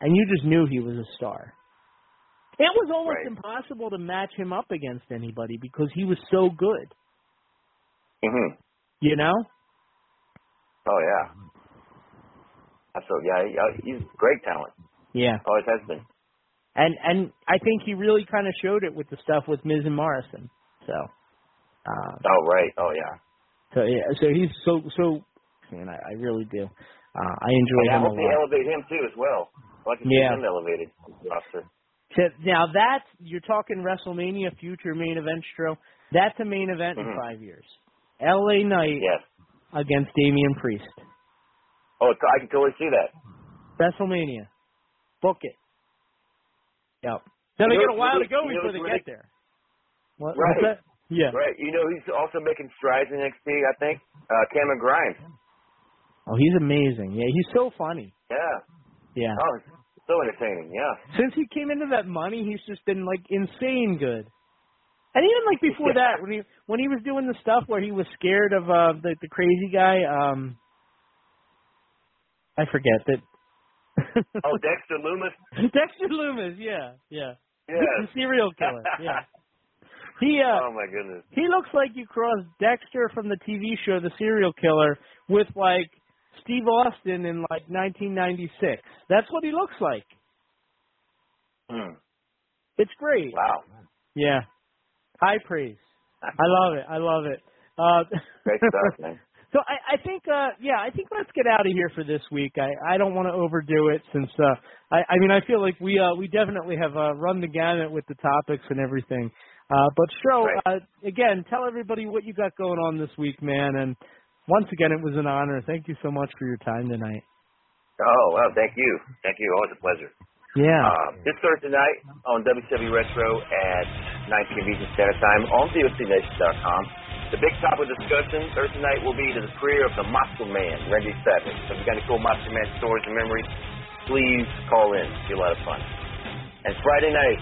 and you just knew he was a star. It was almost Right. impossible to match him up against anybody because he was so good. hmm You know? Oh yeah. Absolutely. Yeah, he's great talent. Yeah. Always has been. And and I think he really kind of showed it with the stuff with Miz and Morrison. So. Uh, Oh right. Oh yeah. so yeah. So he's so so. Man, I, I really do. Uh, I enjoy And I him a hope they lot. elevate him too as well. I'd like to Yeah. see him elevated roster. So now that you're talking WrestleMania future main event show. That's a main event in Mhm. five years. L.A. Knight Yes. against Damian Priest. Oh, I can totally see that. WrestleMania. Book it. Yep. Then they got a while to go really- you know before they get there. What, Right. Yeah. Right. You know, he's also making strides in NXT. I think uh, Cameron Grimes. Oh, he's amazing. Yeah, he's so funny. Yeah. Yeah. Oh, so entertaining. Yeah. Since he came into that money, he's just been like insane good. And even like before that, when he when he was doing the stuff where he was scared of uh the the crazy guy, um I forget that Oh, Dexter Lumis. Dexter Lumis, yeah, yeah. Yeah. The serial killer, yeah. He uh oh my goodness. he looks like you crossed Dexter from the TV show The Serial Killer with like Steve Austin in like 1996. That's what he looks like. Hmm. It's great. Wow. Yeah. High praise. I love it. I love it. Uh, Great stuff, man. So I, I think, uh, yeah, I think let's get out of here for this week. I, I don't want to overdo it since, uh, I, I mean, I feel like we, uh, we definitely have uh, run the gamut with the topics and everything. Uh, but Stro, Right. uh, again, tell everybody what you got going on this week, man. And once again, it was an honor. Thank you so much for your time tonight. Oh well, thank you. Thank you. Always a pleasure. Yeah. Uh, this Thursday night on WCW Retro at 9 p.m. Eastern Standard Time on VOCNation.com. The big topic of discussion Thursday night will be the career of the Macho Man, Randy Savage. So if you got any cool Macho Man stories and memories, please call in. It'll be a lot of fun. And Friday night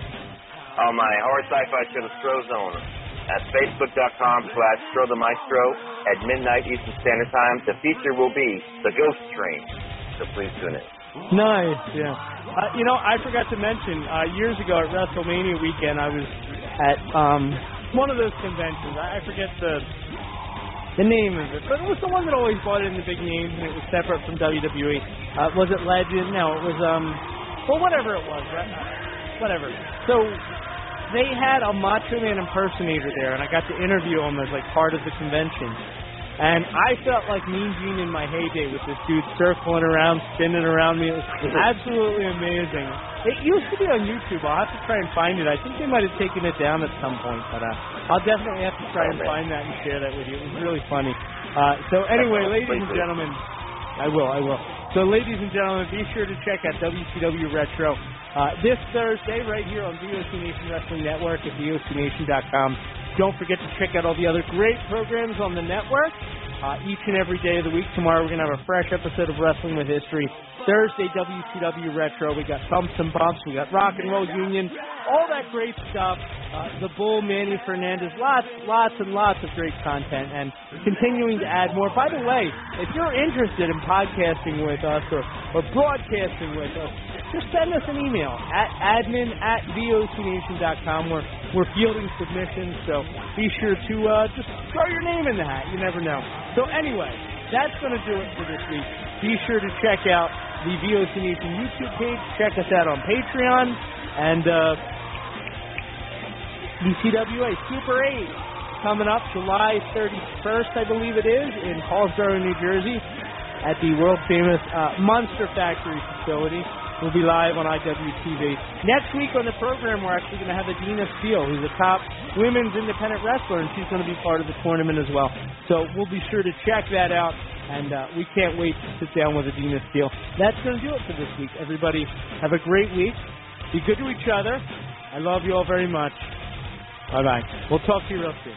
on my horror sci-fi show, The Stro Zone, at facebook.com slash Stro the Maestro at midnight Eastern Standard Time. The feature will be The Ghost Train. So please tune in. Nice, yeah. Uh, you know, I forgot to mention uh, years ago at WrestleMania weekend, I was at um, one of those conventions. I I forget the the name of it, but it was the one that always brought in the big names, and it was separate from WWE. Uh, was it Legend? No, it was um, well, whatever it was, right? Uh, whatever. So they had a Macho Man impersonator there, and I got to interview him as like part of the convention. And I felt like Mean Gene in my heyday with this dude circling around, spinning around me. It was absolutely amazing. It used to be on YouTube. I'll have to try and find it. I think they might have taken it down at some point, but uh, I'll definitely have to try and find that and share that with you. It was really funny. Uh, so anyway, ladies and gentlemen, I will, I will. So ladies and gentlemen, be sure to check out WCW Retro uh, this Thursday right here on VOC Nation Wrestling Network at VOCNation.com. Don't forget to check out all the other great programs on the network uh, each and every day of the week. Tomorrow we're going to have a fresh episode of Wrestling with History. Thursday, WCW Retro. We got Thumps and Bumps. We got Rock and Roll Union. All that great stuff. Uh, the Bull, Manny Fernandez. Lots, lots and lots of great content. And continuing to add more. By the way, if you're interested in podcasting with us or, or broadcasting with us, just send us an email at admin at vocnation.com. We're, we're fielding submissions, so be sure to uh, just throw your name in the hat. You never know. So anyway, that's going to do it for this week. Be sure to check out the VOC Nation YouTube page. Check us out on Patreon. And uh, ECWA Super 8 coming up July 31st, I believe it is, in Paulsboro, New Jersey at the world famous uh, Monster Factory facility. We'll be live on IWTV. Next week on the program, we're actually going to have Adena Steele, who's a top women's independent wrestler, and she's going to be part of the tournament as well. So we'll be sure to check that out, and uh, we can't wait to sit down with Adena Steele. That's going to do it for this week. Everybody, have a great week. Be good to each other. I love you all very much. Bye bye. We'll talk to you real soon.